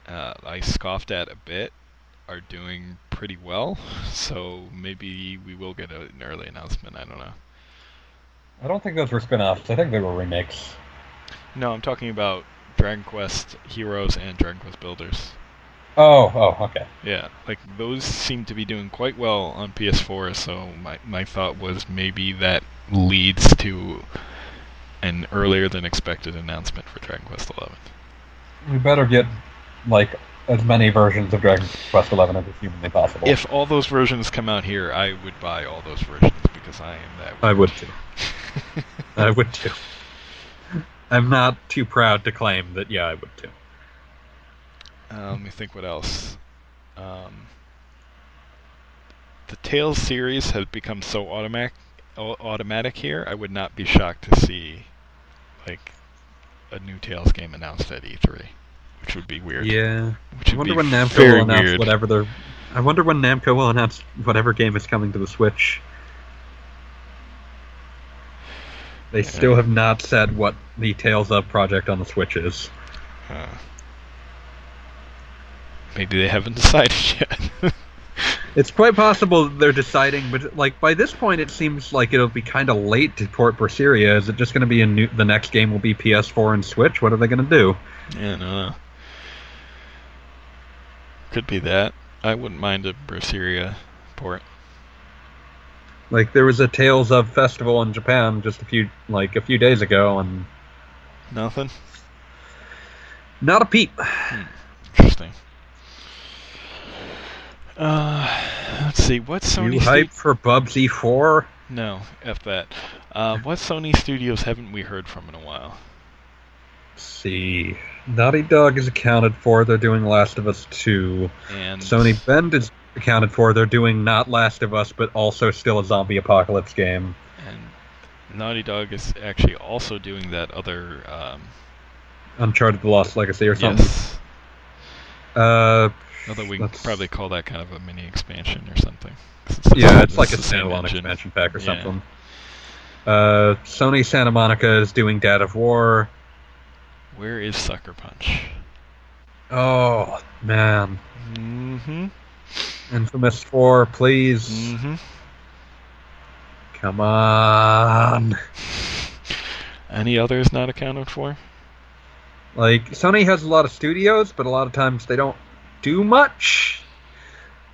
uh, I scoffed at a bit are doing pretty well. <laughs> So maybe we will get a, an early announcement. I don't know. I don't think those were spin-offs. I think they were remakes. No, I'm talking about Dragon Quest Heroes and Dragon Quest Builders. Oh, oh, okay. Yeah, like those seem to be doing quite well on PS4. So my my thought was maybe that leads to an earlier than expected announcement for Dragon Quest XI. We better get like as many versions of Dragon Quest XI as is humanly possible. If all those versions come out here, I would buy all those versions because I am that. I would too. <laughs> I would too. I'm not too proud to claim that. Yeah, I would too. Uh, let me think what else. Um, the Tales series has become so automatic, automatic here. I would not be shocked to see like a new Tales game announced at E3, which would be weird. Yeah. I wonder when Namco will announce weird. whatever they're. I wonder when Namco will announce whatever game is coming to the Switch. They still have not said what the Tales of project on the Switch is. Uh, maybe they haven't <laughs> decided yet. <laughs> It's quite possible they're deciding, but like by this point, it seems like it'll be kind of late to port Berseria. Is it just going to be a new? The next game will be PS4 and Switch. What are they going to do? yeah, no, no. Could be that. I wouldn't mind a Berseria port. Like there was a Tales of festival in Japan just a few like a few days ago, and Nothing. not a peep. Interesting. Uh, let's see. What Sony? you stu- hype for Bubsy Four? No, f that. Uh, what Sony studios haven't we heard from in a while? Let's see. Naughty Dog is accounted for. They're doing Last of Us 2. And Sony Bend is accounted for. They're doing not Last of Us, but also still a zombie apocalypse game. and Naughty Dog is actually also doing that other um, Uncharted: The Lost Legacy or something. Yes. Uh, Although we probably call that kind of a mini expansion or something. 'cause yeah, the- it's like a standalone expansion pack or Yeah. something. Uh, Sony Santa Monica is doing Dad of War. Where is Sucker Punch? Oh man, Mm-hmm. Infamous Four, please, Mm-hmm. come on. Any others not accounted for? Like Sony has a lot of studios, but a lot of times they don't do much.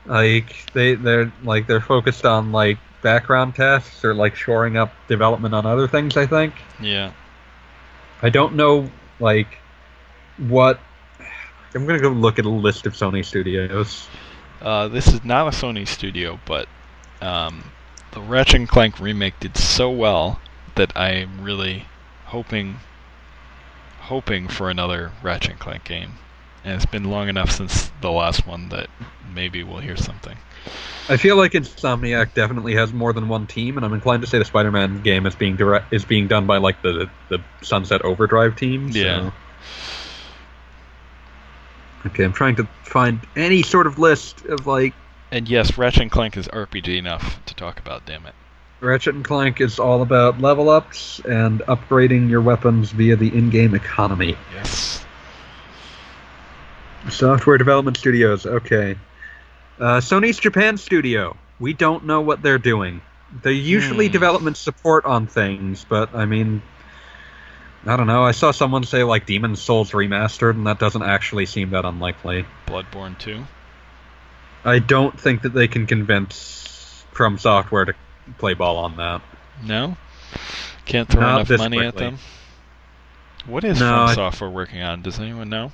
Like they they're like they're focused on like background tasks or like shoring up development on other things. I think Yeah. I don't know like what. I'm gonna go look at a list of Sony studios. Uh, this is not a Sony studio, but um, the Ratchet and Clank remake did so well that I'm really hoping hoping for another Ratchet and Clank game. And it's been long enough since the last one that maybe we'll hear something. I feel like Insomniac definitely has more than one team, and I'm inclined to say the Spider-Man game is being direct is being done by like the the Sunset Overdrive team. so- Yeah. Okay, I'm trying to find any sort of list of like And yes, Ratchet and Clank is RPG enough to talk about, damn it. Ratchet and Clank is all about level ups and upgrading your weapons via the in-game economy. Yes. Software development studios, okay. Uh, Sony's Japan studio. We don't know what they're doing. They usually Hmm. development support on things, but I mean, I don't know. I saw someone say like Demon Souls remastered, and that doesn't actually seem that unlikely. Bloodborne 2. I don't think that they can convince From Software to play ball on that. No? Can't throw Not enough money at them? What is No, From Software working on? Does anyone know?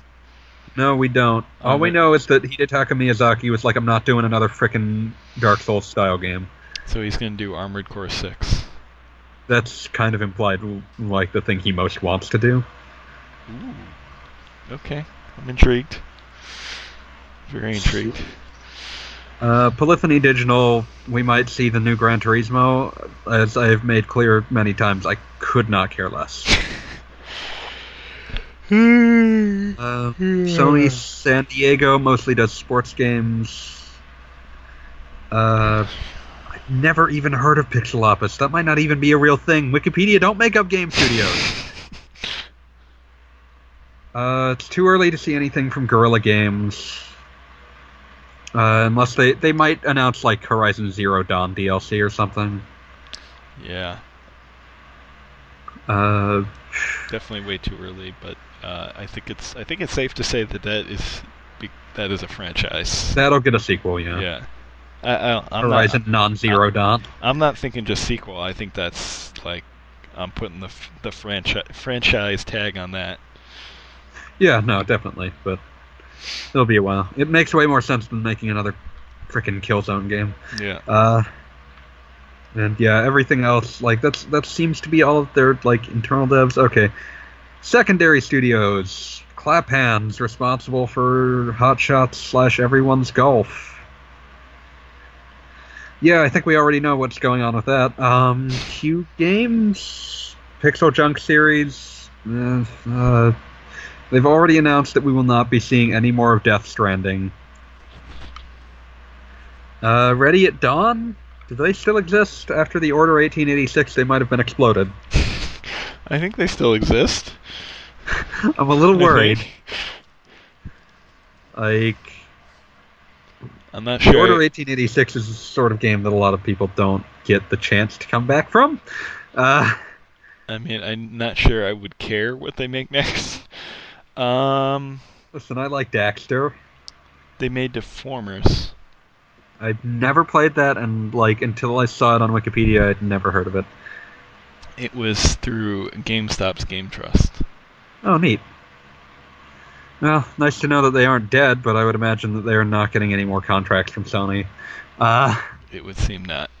No, we don't. All Um, we know is that Hidetaka Miyazaki was like, "I'm not doing another frickin' Dark Souls style game." So he's going to do Armored Core 6. That's kind of implied, like the thing he most wants to do. Ooh. Okay. I'm intrigued. Very intrigued. Uh, Polyphony Digital, we might see the new Gran Turismo. As I've made clear many times, I could not care less. <laughs> <sighs> Uh, <sighs> Sony San Diego mostly does sports games. Uh, I've never even heard of Pixelopus. That might not even be a real thing. Wikipedia don't make up game studios. Uh, it's too early to see anything from Guerrilla Games. Uh, unless they they might announce like Horizon Zero Dawn DLC or something. Yeah. Uh, Definitely way too early, but uh, I think it's I think it's safe to say that that is that is a franchise. that'll get a sequel, yeah. yeah. I, I, I'm Horizon not, Non-Zero Dawn. I'm not thinking just sequel. I think that's like I'm putting the the franchise franchise tag on that. Yeah, no, definitely, but it'll be a while. It makes way more sense than making another freaking Killzone game. Yeah. Uh, and yeah, everything else like that's that seems to be all of their like internal devs. Okay, secondary studios, Clap Hands, responsible for Hot Shots slash Everyone's Golf. Yeah, I think we already know what's going on with that. Um, Q Games, Pixel Junk series. Uh, uh, they've already announced that we will not be seeing any more of Death Stranding. Uh, Ready at Dawn? Do they still exist? After the Order 1886, they might have been exploded. I think they still exist. <laughs> I'm a little worried. Like, I'm not sure. Order 1886 is the sort of game that a lot of people don't get the chance to come back from. Uh, I mean, I'm not sure I would care what they make next. Um, listen, I like Daxter. they made Deformers. I've never played that, and like until I saw it on Wikipedia, I'd never heard of it. It was through GameStop's Game Trust. Oh, neat. Well, nice to know that they aren't dead, but I would imagine that they are not getting any more contracts from Sony. Uh, It would seem not. <laughs>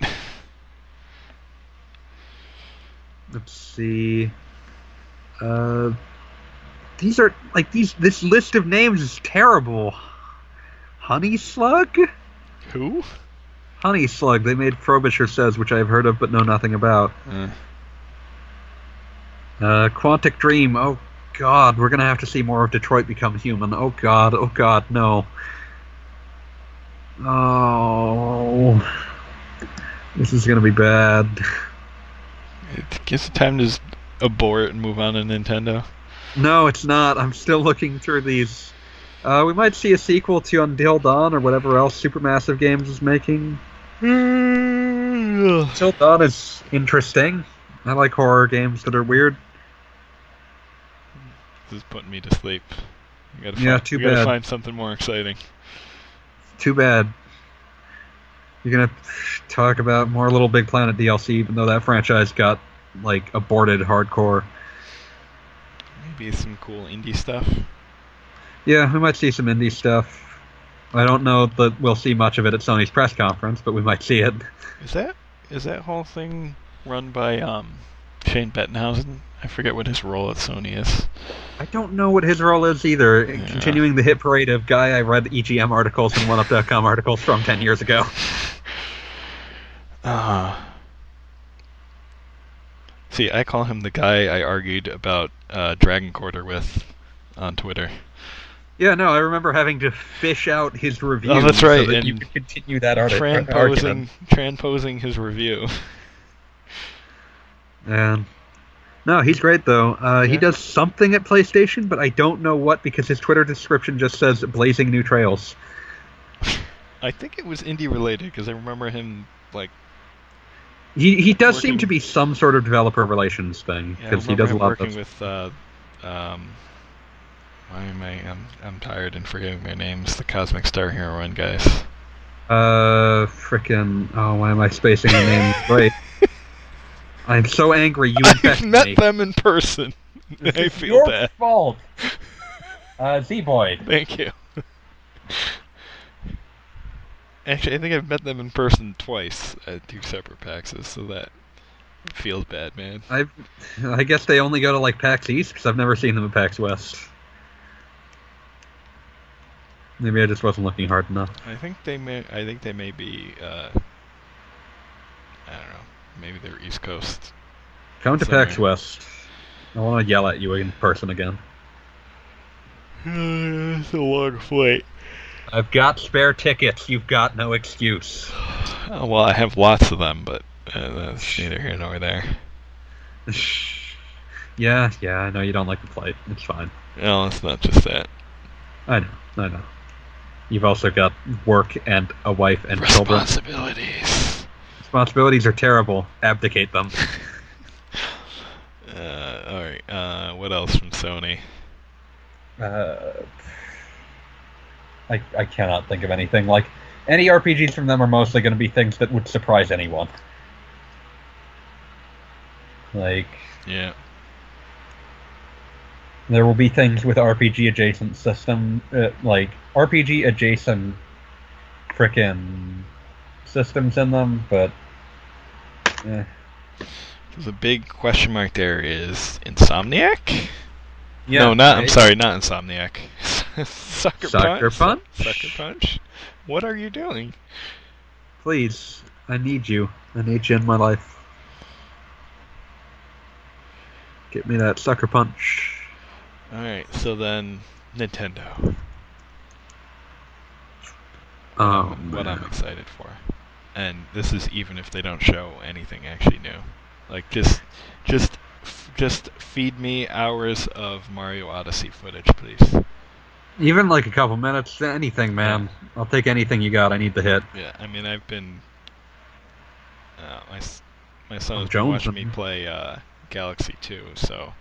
let's see. Uh, these are like these. This list of names is terrible. Honey Slug. Who? Honey Slug. They made Frobisher Says, which I've heard of but know nothing about. Uh, Uh, Quantic Dream. Oh God, we're gonna have to see more of Detroit become human. Oh God, oh God, no. Oh, this is gonna be bad. It gives it time to just abort and move on to Nintendo. No, it's not. I'm still looking through these. Uh, we might see a sequel to Until Dawn or whatever else Supermassive Games is making. Until Dawn is interesting. I like horror games that are weird. This is putting me to sleep. We gotta Yeah, find, too we gotta find something more exciting. Too bad. You're gonna talk about more Little Big Planet DLC, even though that franchise got like aborted hardcore. Maybe some cool indie stuff. Yeah, we might see some indie stuff. I don't know that we'll see much of it at Sony's press conference, but we might see it. Is that is that whole thing run by um, Shane Bettenhausen? I forget what his role at Sony is. I don't know what his role is either. Yeah. Continuing the hit parade of guy I read EGM articles and OneUp.com articles from 10 years ago. <laughs> Uh, see, I call him the guy I argued about uh, Dragon Quarter with on Twitter. Yeah, no, I remember having to fish out his review Oh, that's so right, that you could continue that arti- Transposing, transposing his review. <laughs> And no, he's great though. Uh, He does something at PlayStation, but I don't know what because his Twitter description just says "blazing new trails." I think it was indie related because I remember him like He he does seem to be some sort of developer relations thing yeah, because he does a lot of working those. with. Uh, um, why am I? I'm I'm tired and forgetting their names. The Cosmic Star Heroine guys. Uh, frickin' oh, why am I spacing the name? <laughs> Wait, I'm so angry. You I've met me. them in person. <laughs> I It's feel your bad. fault. <laughs> Uh, Zeboyd. Thank you. Actually, I think I've met them in person twice at two separate PAXs, so that feels bad, man. I I guess they only go to like PAX East because I've never seen them at PAX West. Maybe I just wasn't looking hard enough. I think they may. I think they may be. Uh, I don't know. Maybe they're East Coast. Come to Sorry. PAX West. I want to yell at you in person again. <sighs> it's a long flight. I've got spare tickets. You've got no excuse. Oh, <sighs> well, I have lots of them, but uh, that's neither here nor there. <sighs> yeah, yeah, I know you don't like the flight. It's fine. No, it's not just that. I know, I know. You've also got work and a wife and children. Responsibilities. Responsibilities are terrible. Abdicate them. <laughs> Uh, all right. Uh, what else from Sony? Uh, I I cannot think of anything like any RPGs from them are mostly going to be things that would surprise anyone. Like Yeah. there will be things with RPG adjacent system, uh, like RPG adjacent, frickin' systems in them, but. Eh. The big question mark there is Insomniac. Yeah, no, not. I'm sorry, not Insomniac. <laughs> Sucker, Sucker Punch. Punch? Sucker Punch. What are you doing? Please, I need you. I need you in my life. Get me that sucker punch. All right. So then, Nintendo. Oh, what I'm excited for, and this is even if they don't show anything actually new. Like just, just, just feed me hours of Mario Odyssey footage, please. Even like a couple minutes, anything, man. I'll take anything you got. I need the hit. Yeah, I mean, I've been. Uh, my my son has been watching me play uh, Galaxy 2, so.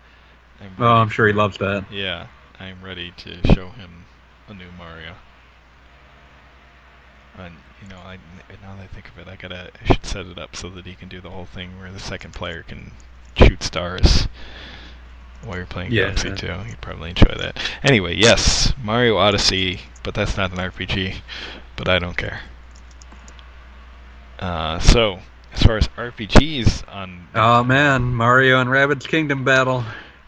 I'm Oh, I'm sure he loves that. Yeah, I'm ready to show him a new Mario. And you know, I now that I think of it, I gotta I should set it up so that he can do the whole thing where the second player can shoot stars while you're playing Yeah. Galaxy 2. He'd probably enjoy that. Anyway, yes, Mario Odyssey, but that's not an RPG. But I don't care. Uh, so as far as RPGs on Oh man, Mario and Rabbids Kingdom battle.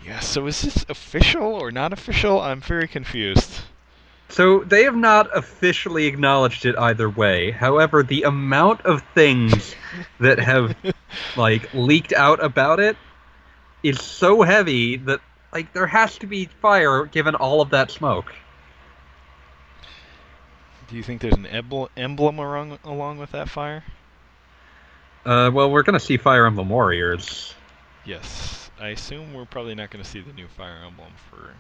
yeah, so is this official or not official? I'm very confused. So they have not officially acknowledged it either way. However, the amount of things <laughs> that have like leaked out about it is so heavy that like there has to be fire given all of that smoke. Do you think there's an emble- emblem along along with that fire? Uh, well, we're gonna see Fire Emblem Warriors. Yes. I assume we're probably not going to see the new Fire Emblem for.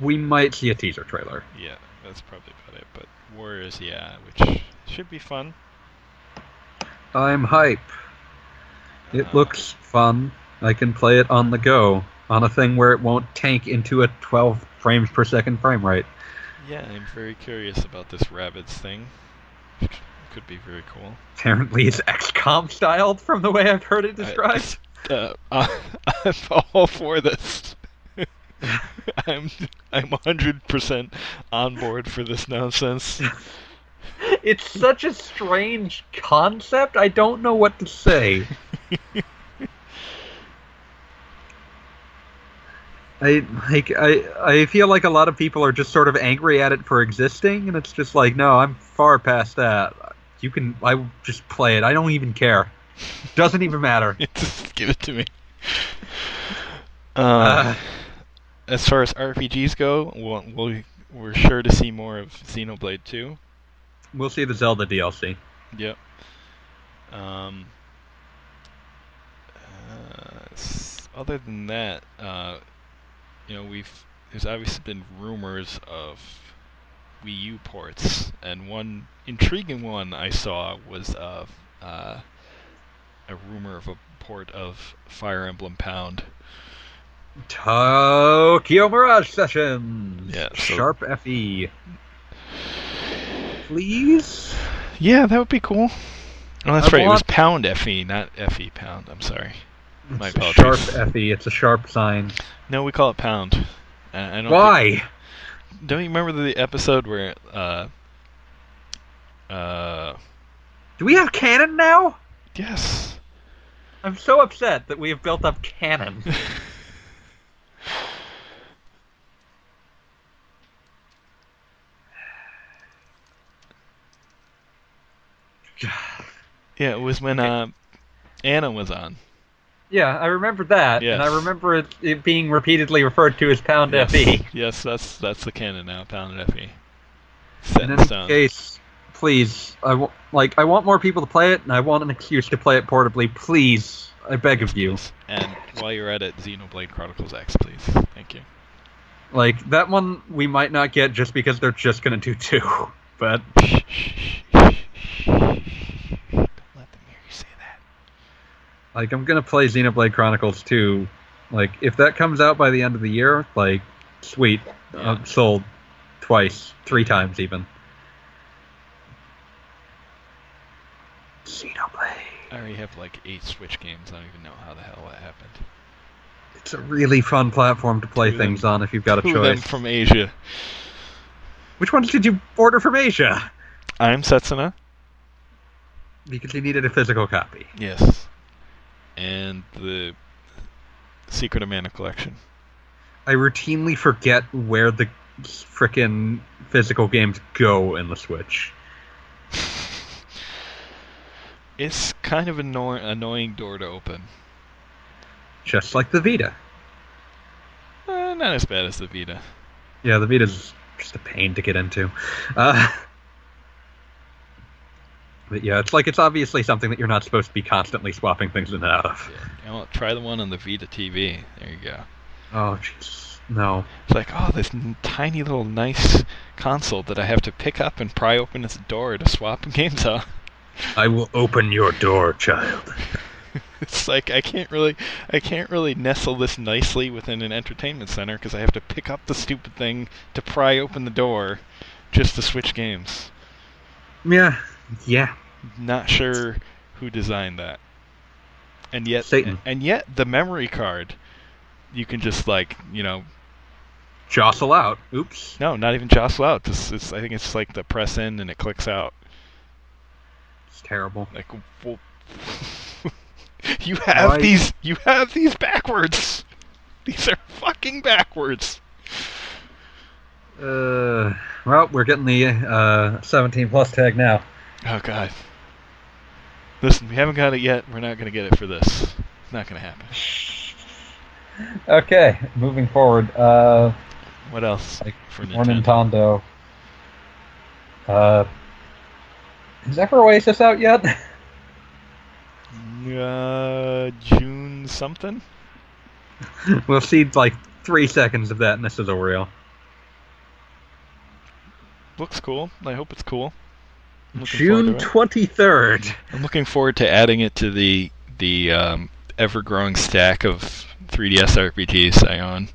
We might see a teaser trailer. Yeah, that's probably about it. But Warriors, yeah, which should be fun. I'm hype. It Uh, looks fun. I can play it on the go on a thing where it won't tank into a 12 frames per second frame rate. Yeah, I'm very curious about this rabbits thing. Could be very cool. Apparently, it's XCOM styled from the way I've heard it I- described. <laughs> Uh, <laughs> I'm all for this. <laughs> I'm I'm 100% on board for this nonsense. <laughs> it's such a strange concept. I don't know what to say. <laughs> I like I I feel like a lot of people are just sort of angry at it for existing, and it's just like, no, I'm far past that. You can I just play it. I don't even care. Doesn't even matter. Just give it to me. Uh, Uh, as far as RPGs go, we'll, we'll, we're sure to see more of Xenoblade 2. we'll see the Zelda DLC. Yep. Um, uh, other than that, uh, you know, we've there's obviously been rumors of Wii U ports, and one intriguing one I saw was of uh, a rumor of a port of Fire Emblem Pound. Tokyo Mirage Sessions. Yeah, so- Sharp FE. Please. Yeah, that would be cool. Oh, that's I right. It was Pound FE, not FE Pound. I'm sorry. My It's a apologies. Sharp FE. It's a sharp sign. No, we call it Pound. I, don't think- Why? Don't you remember the episode where uh uh Do we have canon now? yes. I'm so upset that we have built up canon. <laughs> Yeah, it was when uh Anna was on. yeah, I remember that, and I remember it, it being repeatedly referred to as Pound Yes, FE. yes, that's that's the canon now, Pound FE. Set In stone. case, please, I w- like I want more people to play it, and I want an excuse to play it portably. Please, I beg of you. And while you're at it, Xenoblade Chronicles X, please. Thank you. Like that one, we might not get just because they're just gonna do two. <laughs> But Don't let them hear you say that. Like, I'm gonna play Xenoblade Chronicles 2. Like, if that comes out by the end of the year, like, sweet, Yeah. uh, sold twice, three times even. Xenoblade. I already have like eight Switch games. I don't even know how the hell that happened. It's a really fun platform to play Two of them- things on if you've got a Two of them choice. from Asia. Which ones did you order from Asia? I'm Setsuna. Because you needed a physical copy. Yes. And the Secret of Mana collection. I routinely forget where the frickin' physical games go in the Switch. <laughs> It's kind of an anno- annoying door to open. Just like the Vita. Uh, not as bad as the Vita. Yeah, the Vita's just a pain to get into. Uh, <laughs> but yeah, it's like it's obviously something that you're not supposed to be constantly swapping things in and out of. Yeah. Well, try the one on the Vita TV. There you go. Oh, jeez. No. It's like, oh, this n- tiny little nice console that I have to pick up and pry open its door to swap <laughs> games out. I will open your door, child. <laughs> It's like I can't really, I can't really nestle this nicely within an entertainment center because I have to pick up the stupid thing to pry open the door, just to switch games. Yeah. Yeah. Not sure who designed that. And yet, Satan. and yet the memory card, you can just like, you know, Jostle out. Oops. no, not even jostle out. Just, it's, I think it's like the press in and it clicks out. It's terrible. Like, well, <laughs> you have Why- these, you have these backwards. These are fucking backwards. Uh, well, we're getting the uh, 17 plus tag now. Oh god. Listen, we haven't got it yet. We're not gonna get it for this. It's not gonna happen. Okay, moving forward. Uh, What else Like, for Nintendo? Nintendo. Uh, is Ever Oasis out yet? <laughs> Uh, June something. <laughs> we'll see like three seconds of that and this is a reel. Looks cool. I hope it's cool. I'm looking forward June twenty third. I'm looking forward to adding it to the the um, ever-growing stack of 3DS RPGs I own.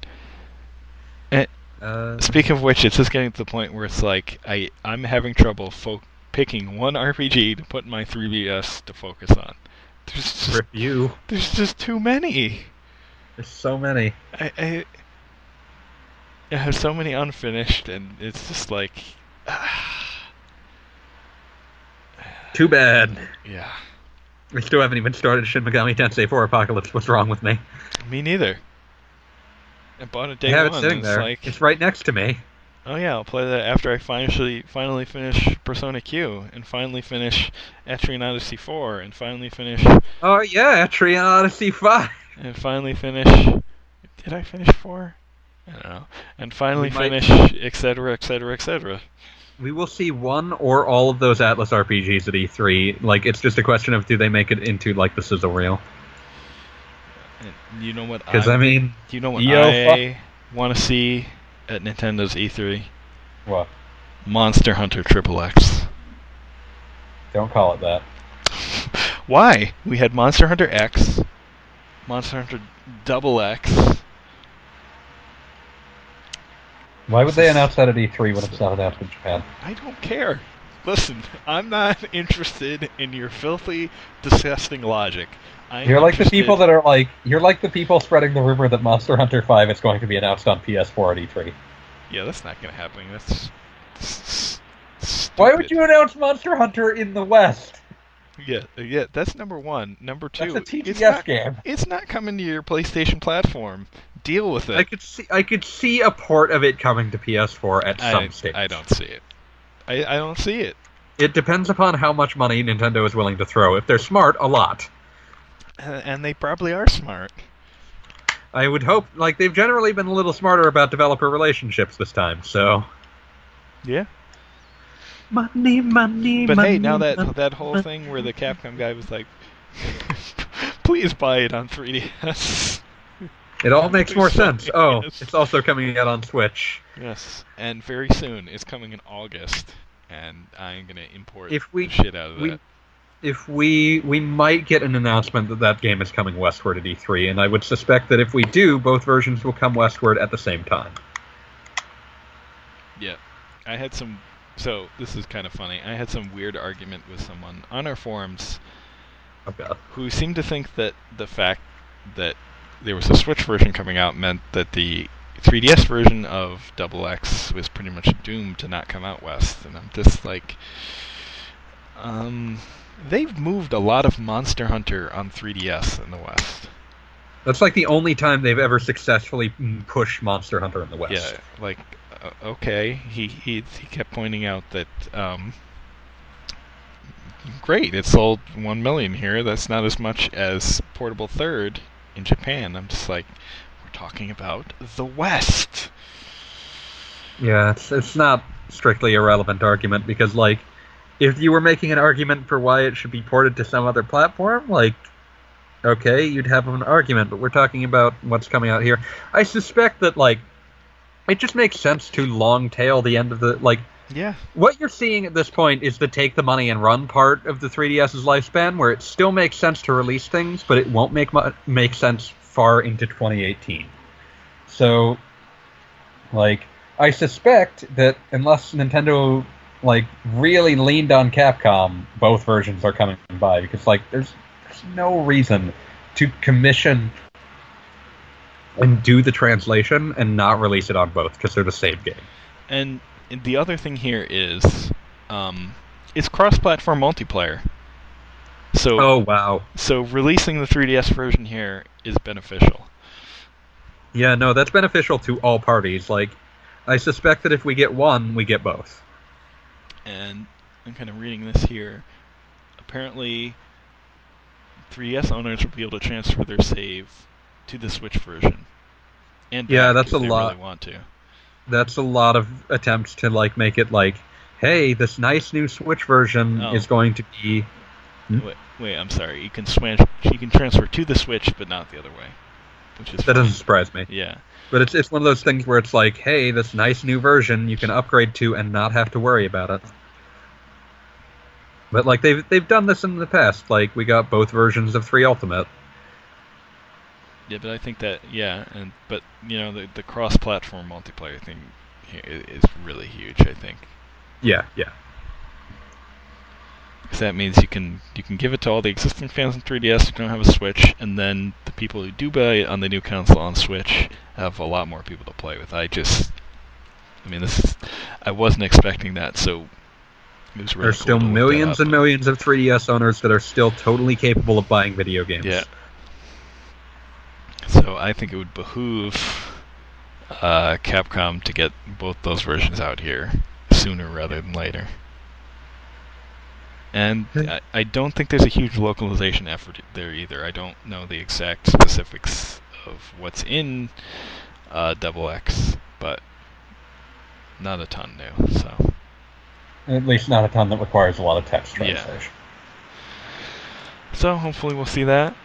Uh, Speaking of which, it's just getting to the point where it's like I I'm having trouble fo- picking one RPG to put my 3DS to focus on. There's just, rip you. there's just too many. There's so many. I, I I have so many unfinished, and it's just like, Too bad. yeah, We still haven't even started Shin Megami Tensei 4 Apocalypse. What's wrong with me? me neither. I bought it I day have one. it sitting there. It's like, It's right next to me. oh yeah, I'll play that after I finally finally finish Persona Q, and finally finish Etrian Odyssey 4, and finally finish Oh yeah, Etrian Odyssey 5. and finally finish. Did I finish four? I don't know. And finally finish, etc., etc., etc. We will see one or all of those Atlus RPGs at E3. Like, it's just a question of do they make it into, like, the sizzle reel? You know what? Because, I mean... you know what yo, I want to see at Nintendo's E3? What? Monster Hunter Triple X. Don't call it that. <laughs> Why? We had Monster Hunter X, Monster Hunter Double X. Why would they announce that at E3 when it's not announced in Japan? I don't care. Listen, I'm not <laughs> interested in your filthy, disgusting logic. I'm You're like the people that are like you're like the people spreading the rumor that Monster Hunter 5 is going to be announced on PS4 at E3. Yeah, that's not gonna happen. That's. s- s- Why would you announce Monster Hunter in the West? Yeah, yeah. That's number one. Number two. That's a it's TGS not, game. It's not coming to your PlayStation platform. Deal with it. I could see I could see a port of it coming to PS4 at I, some stage. I don't see it. I, I don't see it. It depends upon how much money Nintendo is willing to throw. If they're smart, a lot. And, and they probably are smart. I would hope like they've generally been a little smarter about developer relationships this time. So Yeah. money, money, money. But money. hey, now that money. that whole thing where the Capcom guy was like, <laughs> "Please buy it on 3DS." It all makes more sense. Oh, <laughs> Yes. it's also coming out on Switch. Yes, and very soon it's coming in August, and I'm gonna import If we- the shit out of we- that. If we we might get an announcement that that game is coming westward at E3, and I would suspect that if we do, both versions will come westward at the same time. Yeah, I had some. So this is kind of funny. I had some weird argument with someone on our forums Oh who seemed to think that the fact that there was a Switch version coming out meant that the 3DS version of Double X was pretty much doomed to not come out west, and I'm just like, um, they've moved a lot of Monster Hunter on 3DS in the west. That's like the only time they've ever successfully pushed Monster Hunter in the west. Yeah, like uh, okay, he, he he kept pointing out that um, great, it sold one million here. That's not as much as Portable Third in Japan. I'm just like, we're talking about the West. Yeah, it's it's not strictly a relevant argument because like if you were making an argument for why it should be ported to some other platform, like okay, you'd have an argument, but we're talking about what's coming out here. I suspect that like it just makes sense to long tail the end of the like Yeah, what you're seeing at this point is the take the money and run part of the 3DS's lifespan, where it still makes sense to release things, but it won't make mu- make sense far into 2018. So, like, I suspect that unless Nintendo like really leaned on Capcom, both versions are coming by because like there's there's no reason to commission and do the translation and not release it on both because they're the same game. and the other thing here is, um, it's cross-platform multiplayer. So Oh wow. so releasing the 3DS version here is beneficial. Yeah, no, that's beneficial to all parties. Like, I suspect that if we get one, we get both. and I'm kind of reading this here. Apparently, 3DS owners will be able to transfer their save to the Switch version, and Yeah, that's if a they lot. Really want to. That's a lot of attempts to like make it like, hey, this nice new Switch version Oh. is going to be. Wait, wait, I'm sorry. You can switch. You can transfer to the Switch, but not the other way, which is That fine. doesn't surprise me. Yeah, But it's it's one of those things where it's like, hey, this nice new version you can upgrade to and not have to worry about it. But like they've they've done this in the past. Like we got both versions of Three Ultimate. Yeah, but I think that yeah, and but you know the the cross-platform multiplayer thing is really huge. I think Yeah, yeah. because that means you can you can give it to all the existing fans in 3DS who don't have a Switch, and then the people who do buy it on the new console on Switch have a lot more people to play with. I just, I mean, this is, I wasn't expecting that, so. It was really There's cool still to look that millions and millions of 3DS owners that are still totally capable of buying video games. Yeah. So I think it would behoove uh, Capcom to get both those versions out here sooner rather than later. And. I, I don't think there's a huge localization effort there either. I don't know the exact specifics of what's in uh, Double X, but not a ton new. So At least not a ton that requires a lot of text Yeah. translation. so hopefully we'll see that.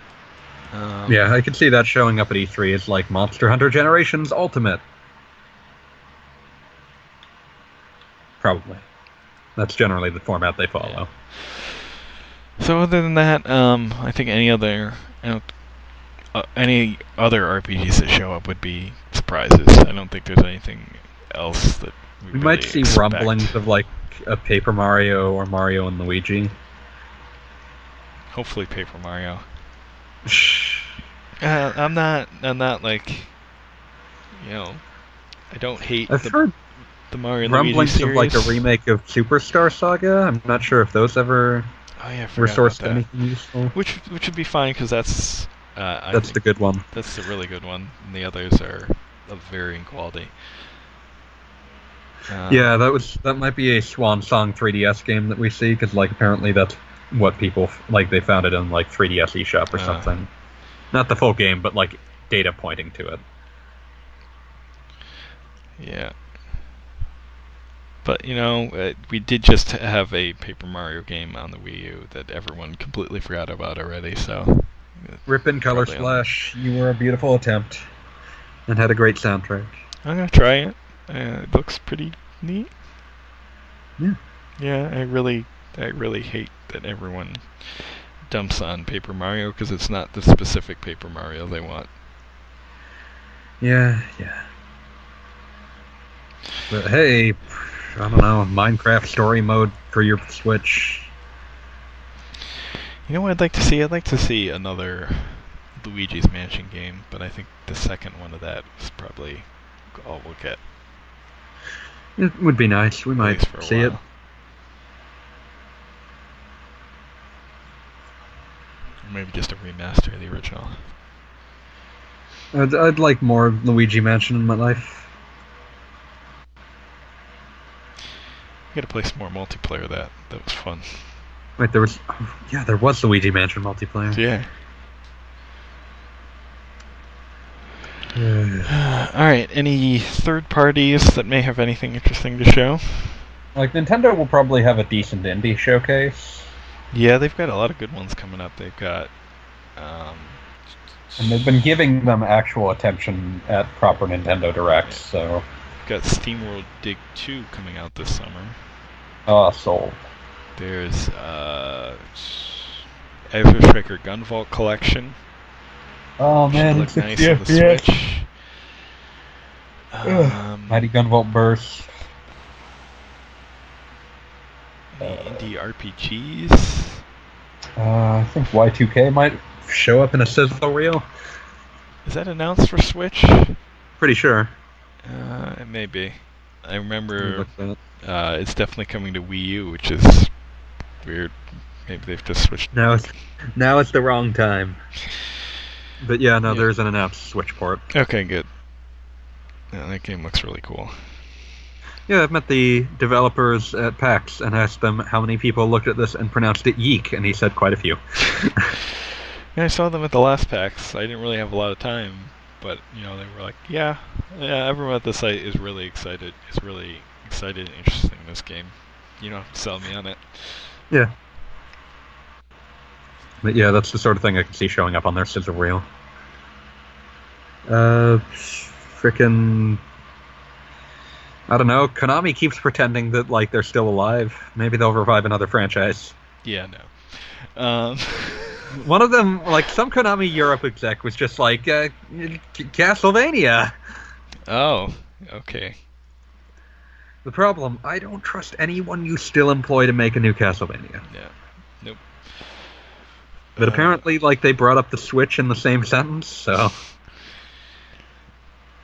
Um, Yeah, I could see that showing up at E3 as like Monster Hunter Generations Ultimate. Probably. That's generally the format they follow. So other than that, um, I think any other uh, uh, any other RPGs that show up would be surprises. I don't think there's anything else that we, We might really see expect. rumblings of like a Paper Mario or Mario and Luigi. Hopefully, Paper Mario. Uh, I'm not. I'm not like. You know, I don't hate I've the, heard the Mario rumblings series. of like a remake of Superstar Saga. I'm not sure if those ever Oh yeah, I were forgot sourced about that. anything useful. Which which would be fine because that's. Uh, I That's the good one. That's a really good one. And the others are of varying quality. Uh, Yeah, that was that might be a swan song 3DS game that we see because like apparently that's what people like they found it in like 3DS eShop or Uh. something. Not the full game, but like data pointing to it. Yeah. But you know, uh, we did just have a Paper Mario game on the Wii U that everyone completely forgot about already. So Rip in Color Probably on- Splash, you were a beautiful attempt, and had a great soundtrack. I'm gonna try it. Uh, it looks pretty neat. Yeah. Yeah, I really, I really hate that everyone dumps on Paper Mario because it's not the specific Paper Mario they want. Yeah, yeah. But hey, I don't know, Minecraft story mode for your Switch. You know what I'd like to see? I'd like to see another Luigi's Mansion game, but I think the second one of that is probably all we'll get. It would be nice. We at might least for a see it. while. Or maybe just a remaster of the original. I'd, I'd like more Luigi Mansion in my life. You gotta play some more multiplayer that. That was fun. Wait, there was. oh, yeah, there was Luigi Mansion multiplayer. Yeah. <sighs> Yeah. Alright, any third parties that may have anything interesting to show? Like Nintendo will probably have a decent indie showcase, Yeah, they've got a lot of good ones coming up. They've got um and they've been giving them actual attention at proper Nintendo Directs. So, got SteamWorld Dig 2 coming out this summer. ah, sold. There's uh Azure Striker Gunvolt Collection. Oh man, look nice 60 on the. Switch. Um, Mighty Gunvolt Burst. Any indie RPGs. Uh, I think YIIK might show up in a sizzle reel. Is that announced for Switch? Pretty sure. Uh, it may be. I remember uh, it's definitely coming to Wii U, which is weird. Maybe they've just switched. Now it's now it's the wrong time. But yeah, no, Yeah. there's an announced Switch port. Okay, good. Yeah, that game looks really cool. Yeah, I've met the developers at PAX and asked them how many people looked at this and pronounced it yeek, and he said quite a few. <laughs> Yeah, I saw them at the last PAX. I didn't really have a lot of time but you know they were like, yeah, yeah, everyone at the site is really excited. Is really excited and interested in this game. You know, sell me on it. Yeah. But yeah, that's the sort of thing I can see showing up on their sizzle reel. Uh, frickin' I don't know. Konami keeps pretending that like they're still alive. Maybe they'll revive another franchise. Yeah, no. Um, <laughs> One of them, like some Konami Europe exec, was just like uh, Castlevania. oh, okay. The problem, I don't trust anyone you still employ to make a new Castlevania. Yeah. Nope. But Uh, apparently, like they brought up the Switch in the same sentence, so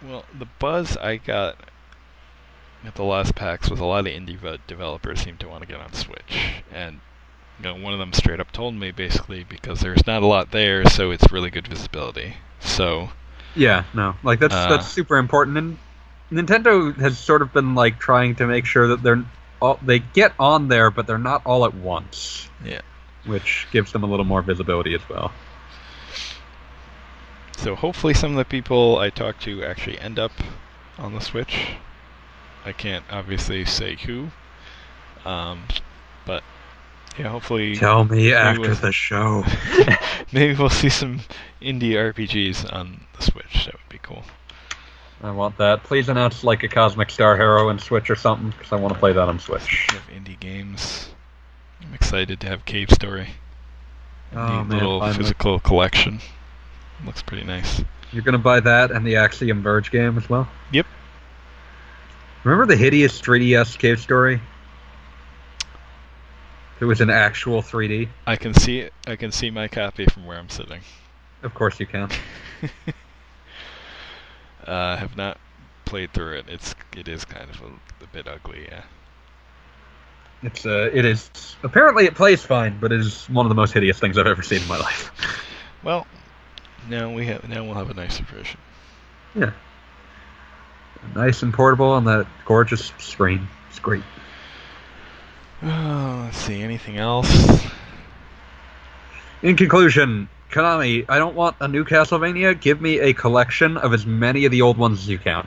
Well, the buzz I got at the last PAX was a lot of indie developers seem to want to get on Switch, and you know, one of them straight up told me basically because there's not a lot there, so it's really good visibility. So yeah, no, like that's Uh. that's super important. And Nintendo has sort of been like trying to make sure that they're all, they get on there, but they're not all at once. Yeah. which gives them a little more visibility as well. So hopefully some of the people I talk to actually end up on the Switch. I can't obviously say who, um, but yeah, hopefully Tell me after will- the show. <laughs> maybe we'll see some indie RPGs on the Switch. That would be cool. I want that. Please announce like a Cosmic Star Heroine Switch or something, because I want to play that on Switch. Of indie games. I'm excited to have Cave Story. Oh Neat man, little finally. physical collection. Looks pretty nice. You're gonna buy that and the Axiom Verge game as well. Yep. Remember the hideous 3DS Cave Story? It was an actual 3D. I can see it. I can see my copy from where I'm sitting. Of course you can. <laughs> uh, have not played through it. It's it is kind of a, a bit ugly. Yeah. It's uh, it is apparently it plays fine, but it is one of the most hideous things I've ever seen in my life. Well, now we have now we'll have a nicer version. Yeah. Nice and portable on that gorgeous screen. It's great. Oh, let's see. Anything else? In conclusion, Konami, I don't want a new Castlevania. Give me a collection of as many of the old ones as you can.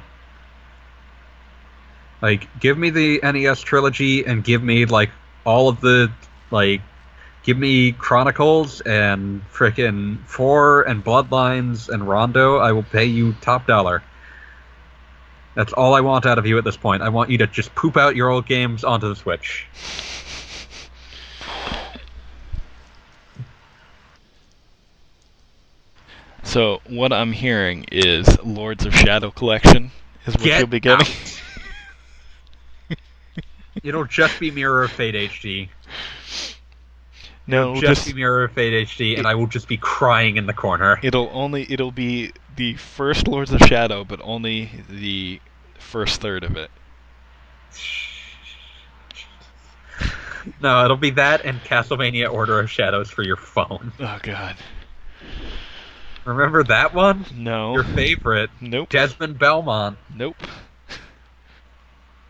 Like, give me the NES trilogy and give me like all of the like, give me Chronicles and frickin' Four and Bloodlines and Rondo. I will pay you top dollar. That's all I want out of you at this point. I want you to just poop out your old games onto the Switch. So what I'm hearing is Lords of Shadow Collection is what Get you'll be getting. <laughs> It'll just be Mirror of Fate HD. no, just, just be Mirror of Fate HD, and I will just be crying in the corner. it'll only it'll be the first Lords of Shadow, but only the first third of it. <laughs> No, it'll be that and Castlevania Order of Shadows for your phone. Oh God, Remember that one? no, Your favorite, nope, Desmond Belmont. nope.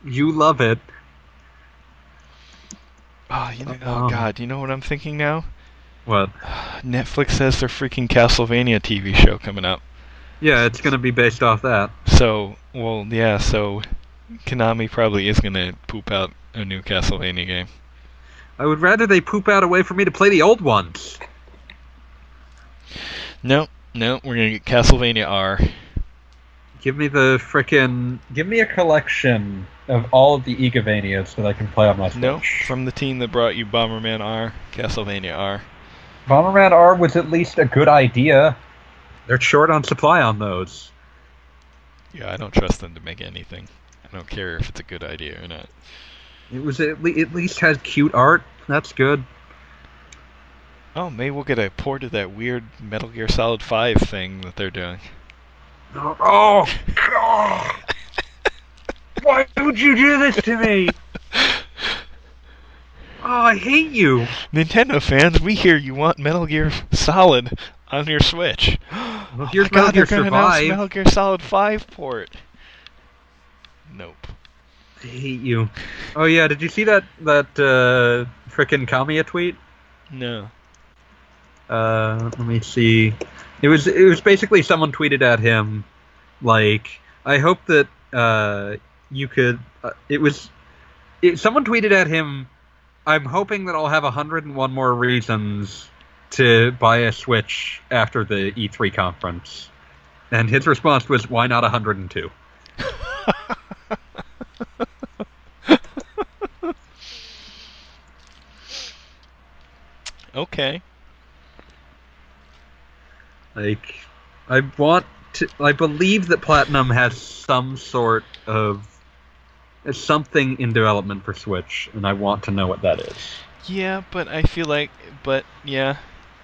You love it. Oh, you know, Um, oh God, you know what I'm thinking now? What? <sighs> Netflix has their freaking Castlevania TV show coming up. Yeah, it's gonna be based off that. So, well, yeah, so Konami probably is gonna poop out a new Castlevania game. I would rather they poop out a way for me to play the old ones. No, no, we're gonna get Castlevania R. Give me the frickin' Give me a collection of all of the Igavanias that I can play on my Switch. No, from the team that brought you Bomberman R, Castlevania R. Bomberman R was at least a good idea. They're short on supply on those. Yeah, I don't trust them to make anything. I don't care if it's a good idea or not. It was at, le- at least had cute art. That's good. Oh, maybe we'll get a port of that weird Metal Gear Solid 5 thing that they're doing. Oh, God. <laughs> Why would you do this to me? <laughs> Oh, I hate you. Nintendo fans, we hear you want Metal Gear Solid on your Switch. <gasps> Well, oh here's my Metal god, Gear they're gonna announce Survive. Metal Gear Solid 5 port. Nope. I hate you. Oh yeah, did you see that that uh, frickin' Kamiya tweet? No. Uh, let me see. It was it was basically someone tweeted at him, like, I hope that uh, you could. Uh, it was it, someone tweeted at him, I'm hoping that I'll have 101 more reasons to buy a Switch after the E3 conference, and his response was, Why not 102? Okay. Like, I want to. I believe that Platinum has some sort of something in development for Switch, and I want to know what that is. Yeah, but I feel like, but yeah,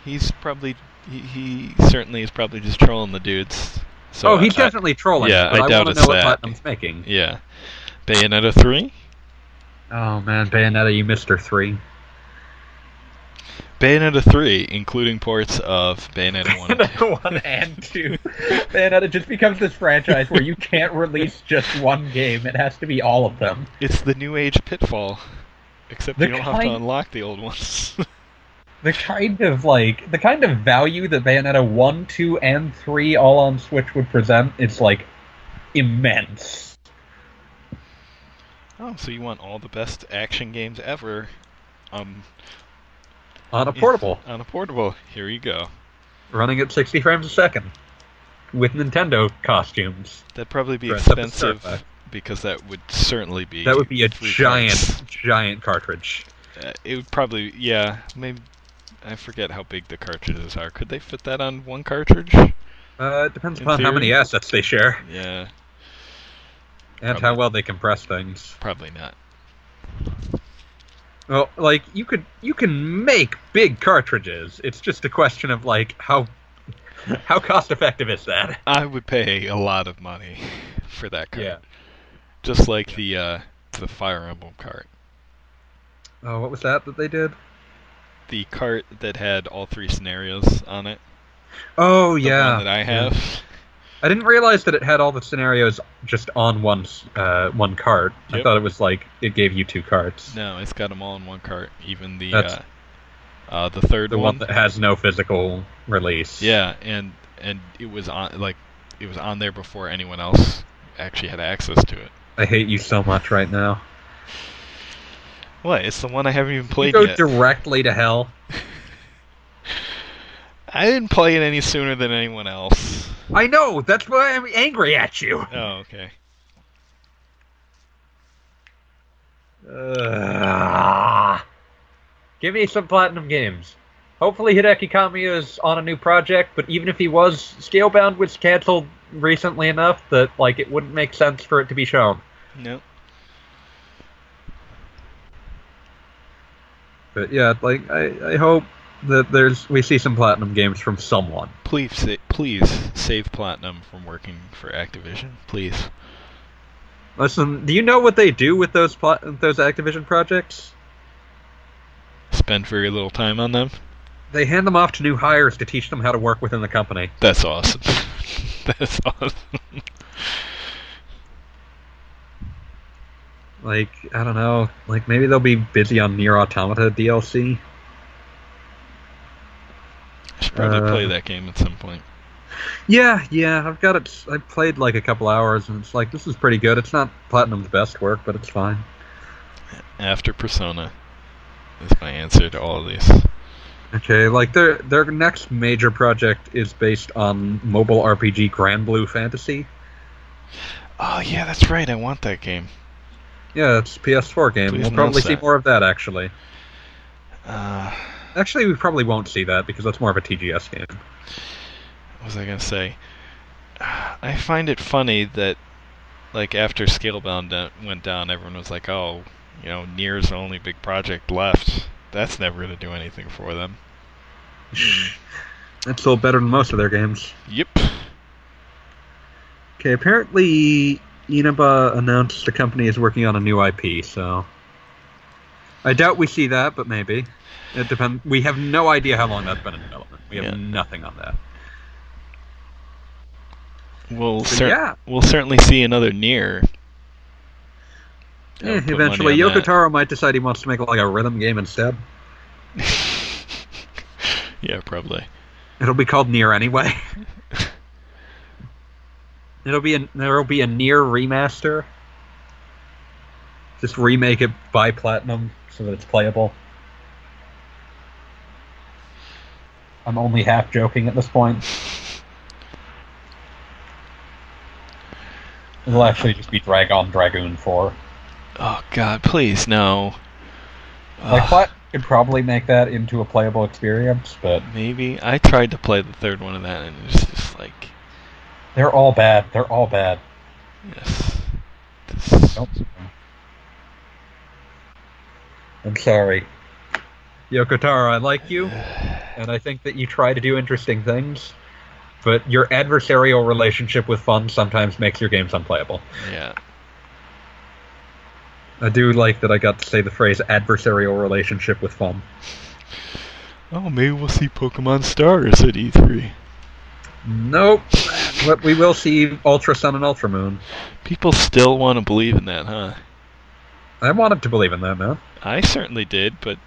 he's probably he, he certainly is probably just trolling the dudes. So oh, he's I- definitely trolling. yeah, but I I, doubt it's know what that. Platinum's making. Yeah, Bayonetta three. Oh man, Bayonetta, you missed her three. Bayonetta 3, including ports of Bayonetta 1 and 2. <laughs> one and two. Bayonetta just becomes this franchise where you can't release just one game; it has to be all of them. It's the new age pitfall. Except The you don't have to unlock the old ones. <laughs> The kind of like the kind of value that Bayonetta one, two, and three all on Switch would present is like immense. oh, so you want all the best action games ever um, On a portable, on a portable. Here you go. running at 60 frames a second, with Nintendo costumes. That'd probably be Dressed up as expensive because that would certainly be That would be a giant, parts. giant cartridge. Uh, it would probably, yeah, maybe. I forget how big the cartridges are. Could they fit that on one cartridge? Uh, it depends In upon how many assets they share Yeah, and how well they compress things. probably not. Well, like you could you can make big cartridges. It's just a question of like how how cost effective is that? I would pay a lot of money for that cart. Yeah. Just like the uh, the Fire Emblem cart. Oh, what was that that they did? The cart that had all three scenarios on it. Oh The yeah, one that I yeah. have. I didn't realize that it had all the scenarios just on one uh, one cart. I thought it was like it gave you two carts. No, it's got them all in one cart. Even the uh, uh, the third the one that has no physical release. Yeah, and and it was on like it was on there before anyone else actually had access to it. I hate you so much right now. What? It's the one I haven't even You played go yet. directly to hell. <laughs> I didn't play it any sooner than anyone else. I know. That's why I'm angry at you. Oh, okay. Ugh. Give me some platinum games. Hopefully Hideki Kamiya is on a new project, but even if he was, Scalebound was canceled recently enough that like it wouldn't make sense for it to be shown. No. But yeah, like I, I hope that there's we see some platinum games from someone. Please, sa- please save Platinum from working for Activision. Please. Listen, do you know what they do with those pla- those Activision projects? Spend very little time on them. They hand them off to new hires to teach them how to work within the company. That's awesome. <laughs> That's awesome. Like I don't know, like maybe they'll be busy on Nier Automata DLC. I <laughs> should probably Uh, play that game at some point. Yeah, yeah, I've got it. I played like a couple hours, and it's like this is pretty good. It's not Platinum's best work, but it's fine. After Persona is my answer to all of these. Okay, like their their next major project is based on mobile RPG Granblue Fantasy. Oh yeah, that's right. I want that game. Yeah, it's a PS4 game. Please we'll probably announce see more of that actually. Uh, Actually, we probably won't see that because that's more of a TGS game. what was I gonna say? <sighs> I find it funny that, like, after Scalebound went down, everyone was like, "Oh, you know, Nier's the only big project left. That's never gonna do anything for them." <laughs> That's still better than most of their games. Yep. Okay, apparently Inaba announced the company is working on a new IP, so I doubt we see that, but maybe. It depends. We have no idea how long that's been in development. We have Yeah. nothing on that. We'll cer- yeah. we'll certainly see another Nier. Yeah, eventually, on might decide he wants to make like a rhythm game instead. <laughs> yeah, probably. It'll be called Nier anyway. <laughs> It'll be a there'll be a Nier remaster. Just remake it by Platinum so that it's playable. I'm only half joking at this point. It'll actually just be Dragon Dragoon 4. Oh God, please no. Like, what? Could probably make that into a playable experience, but maybe I tried to play the third one of that, and it's just like they're all bad. They're all bad. yes. This, Nope. I'm sorry. Yoko Taro, I like you, and I think that you try to do interesting things, but your adversarial relationship with fun sometimes makes your games unplayable. yeah. I do like that I got to say the phrase adversarial relationship with fun. Oh, maybe we'll see Pokemon Stars at E E3. Nope. but we will see Ultra Sun and Ultra Moon. People still want to believe in that, huh? I wanted to believe in that, man. I certainly did, but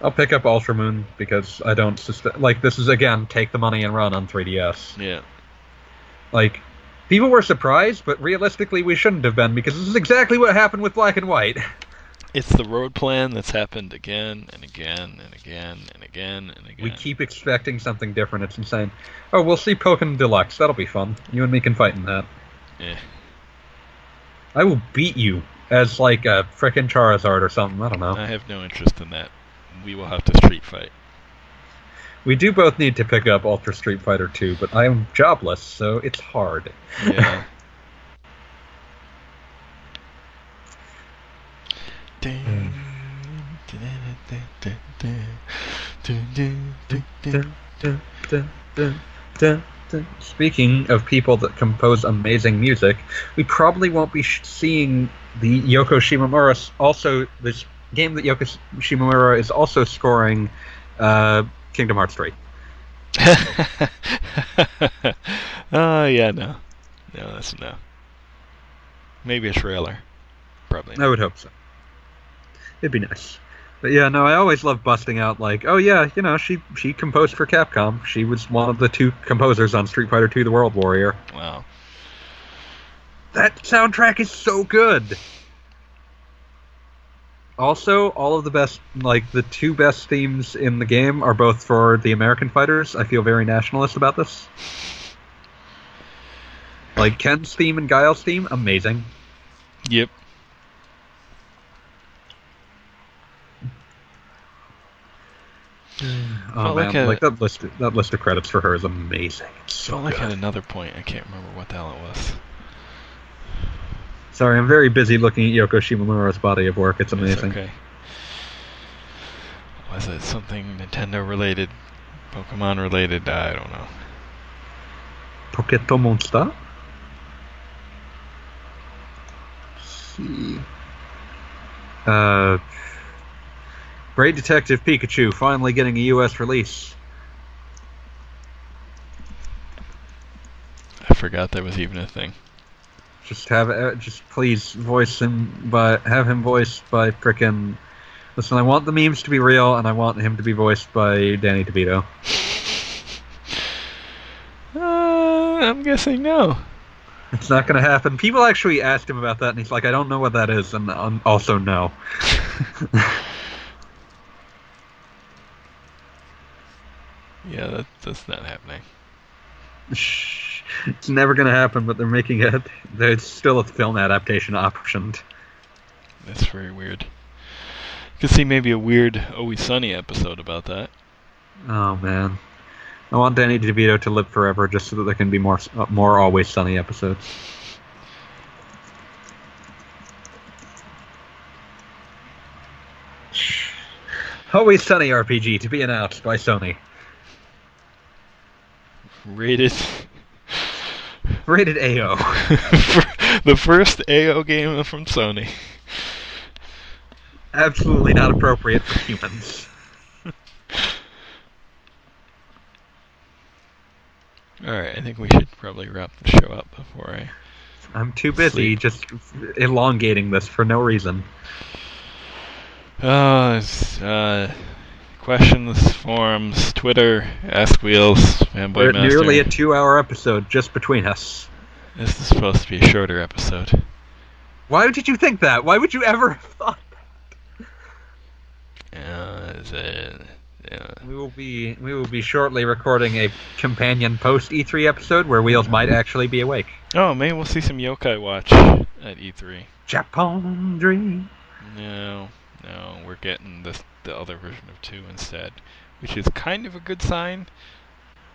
I'll pick up Ultra Moon because I don't suspe- like this is again take the money and run on 3DS. yeah. Like people were surprised, but realistically we shouldn't have been because this is exactly what happened with Black and White. <laughs> It's the road plan that's happened again and again and again and again and again. We keep expecting something different. It's insane. Oh, we'll see Pokemon Deluxe. That'll be fun. You and me can fight in that. Eh. I will beat you as like a frickin' Charizard or something. I don't know. I have no interest in that. We will have to street fight. We do both need to pick up Ultra Street Fighter 2, but I am jobless, so it's hard. Yeah. Speaking of people that compose amazing music, we probably won't be sh- seeing the Yoko Shimomura. Also, this game that Yoko Shimomura is also scoring, uh, Kingdom Hearts 3. Oh <laughs> yeah, no, no, that's no. Maybe a trailer, probably. I would hope so. It'd be nice. But yeah, no, I always love busting out like, oh yeah, you know, she she composed for Capcom. She was one of the two composers on Street Fighter II: The World Warrior. Wow. That soundtrack is so good. Also, all of the best, like the two best themes in the game, are both for the American fighters. I feel very nationalist about this. Like Ken's theme and Guile's theme, amazing. Yep. Oh Felt like man, like that list, that list of credits for her is amazing. It's so Felt like good. at another point, I can't remember what the hell it was. Sorry, I'm very busy looking at Yoko Shimomura's body of work. It's It's amazing. okay. Was it something Nintendo related, Pokemon related? I don't know. Poketo Monster. see. Uh, Great Detective Pikachu finally getting a U.S. release. I forgot that was even a thing. Just have uh, just please voice him by have him voiced by frickin' Listen, I want the memes to be real, and I want him to be voiced by Danny DeVito. Uh, I'm guessing no. It's not going to happen. People actually asked him about that, and he's like, "I don't know what that is," and um, also no. <laughs> Yeah, that, that's not happening. It's never going to happen, but they're making it. There's still a film adaptation optioned. That's very weird. You could see maybe a weird Always Sunny episode about that. Oh man, I want Danny DeVito to live forever, just so that there can be more uh, more Always Sunny episodes. Always Sunny RPG to be announced by Sony. Rated Rated AO. <laughs> the first AO game from Sony. Absolutely not appropriate for humans. Alright, I think we should probably wrap the show up before I. I'm too busy Sleep. just elongating this for no reason. Uh, it's, uh, questions, forums, Twitter, Ask Wheels, Fanboy We're Master. nearly a two-hour episode just between us. This is supposed to be a shorter episode. Why did you think that? Why would you ever have thought? Uh, is it, yeah. We will be we will be shortly recording a companion post E3 episode where Wheels might actually be awake. Oh, maybe we'll see some Yokai Watch at E3. Japan Dream. No, no, we're getting this the other version of two instead, which is kind of a good sign,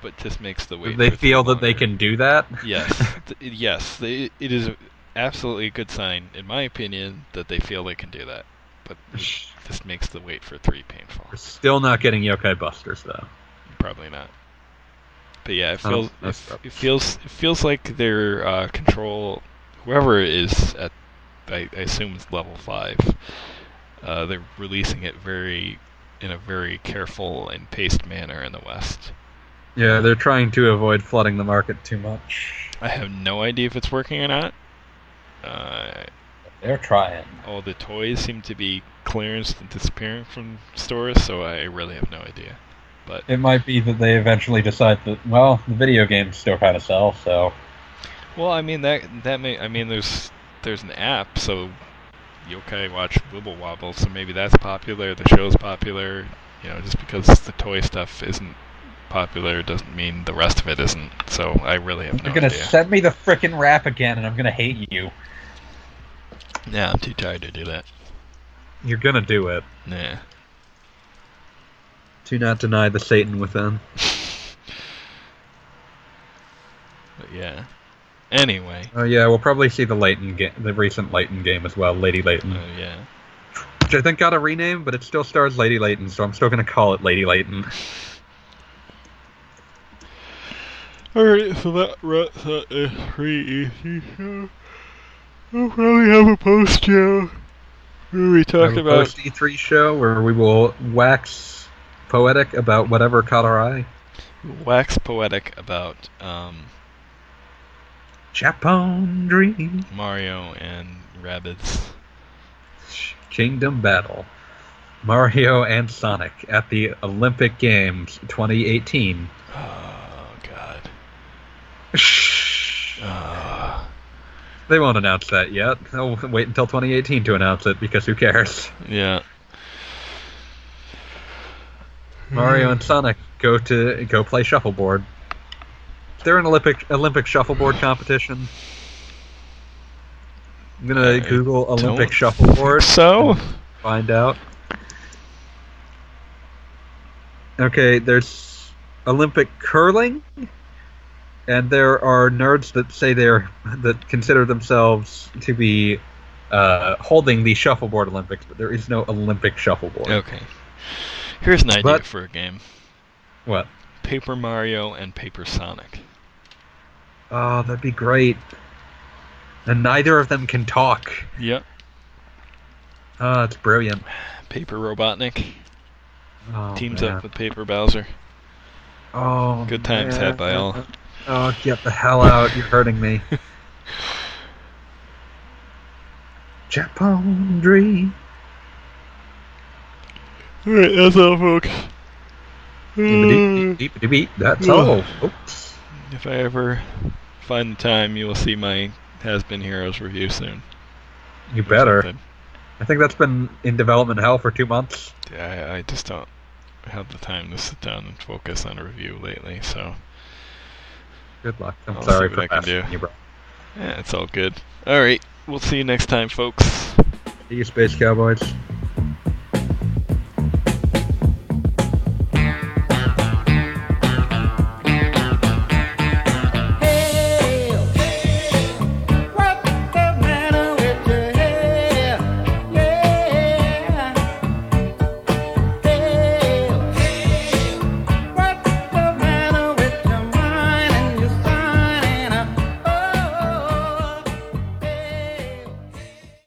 but just makes the wait. They feel that they can do that. Yes, <laughs> th- yes, they, it is absolutely a good sign, in my opinion, that they feel they can do that. But this makes the wait for three painful. We're still not getting Yokai Busters though. Probably not. But yeah, it Oh, feels it, it feels it feels like their uh, control, whoever is at, I, I assume it's level five. Uh, they're releasing it very in a very careful and paced manner in the West. Yeah, they're trying to avoid flooding the market too much. I have no idea if it's working or not. Uh, They're trying. all the toys seem to be clearanced and disappearing from stores, so I really have no idea. But It might be that they eventually decide that well, the video games still kind of sell, so well, I mean that that may I mean there's there's an app, so Yokai Watch Wibble Wobble, so maybe that's popular. The show's popular. You know, just because the toy stuff isn't popular doesn't mean the rest of it isn't. So I really have no You're gonna idea. send me the frickin' rap again, and I'm gonna hate you. yeah, I'm too tired to do that. You're gonna do it. Nah. Do not deny the Satan within. <laughs> But yeah. Anyway. Oh yeah, we'll probably see the Layton game, the recent Layton game as well, Lady Layton, Oh yeah. which I think got a rename, but it still stars Lady Layton, so I'm still gonna call it Lady Layton. Alright, so that wraps up the pre E3 show. We'll probably have a post show where we talk Have a about post E3 show where we will wax poetic about whatever caught our eye. wax poetic about um, Japan Dream Mario and Rabbids. Kingdom Battle. Mario and Sonic at the Olympic Games 2018. Oh god. Shh. Uh, They won't announce that yet. They'll wait until 2018 to announce it because who cares? yeah. Mario and Sonic go to go play shuffleboard. Is there an Olympic Olympic shuffleboard competition? I'm gonna I Google Olympic shuffleboard. So Find out. Okay, there's Olympic curling, and there are nerds that say they're that consider themselves to be uh, holding the shuffleboard Olympics, but there is no Olympic shuffleboard. okay. Here's an idea But- for a game: What? Paper Mario and Paper Sonic. Oh, that'd be great. And neither of them can talk. Yep. Oh, it's brilliant. Paper Robotnik Oh, teams man. up with Paper Bowser. Oh, Good times man. had by all. Oh, get the hell out! You're hurting me. <laughs> Japan Dream. Alright, that's all, folks. Hmm. Beep. That's all. Oops. If I ever find the time, you will see my Has Been Heroes review soon. You better. something. I think that's been in development hell for two months. Yeah, I, I just don't have the time to sit down and focus on a review lately, so Good luck. I'm I'll sorry for what I can do. you, bro. yeah, it's all good. Alright, we'll see you next time, folks. See you, Space Cowboys.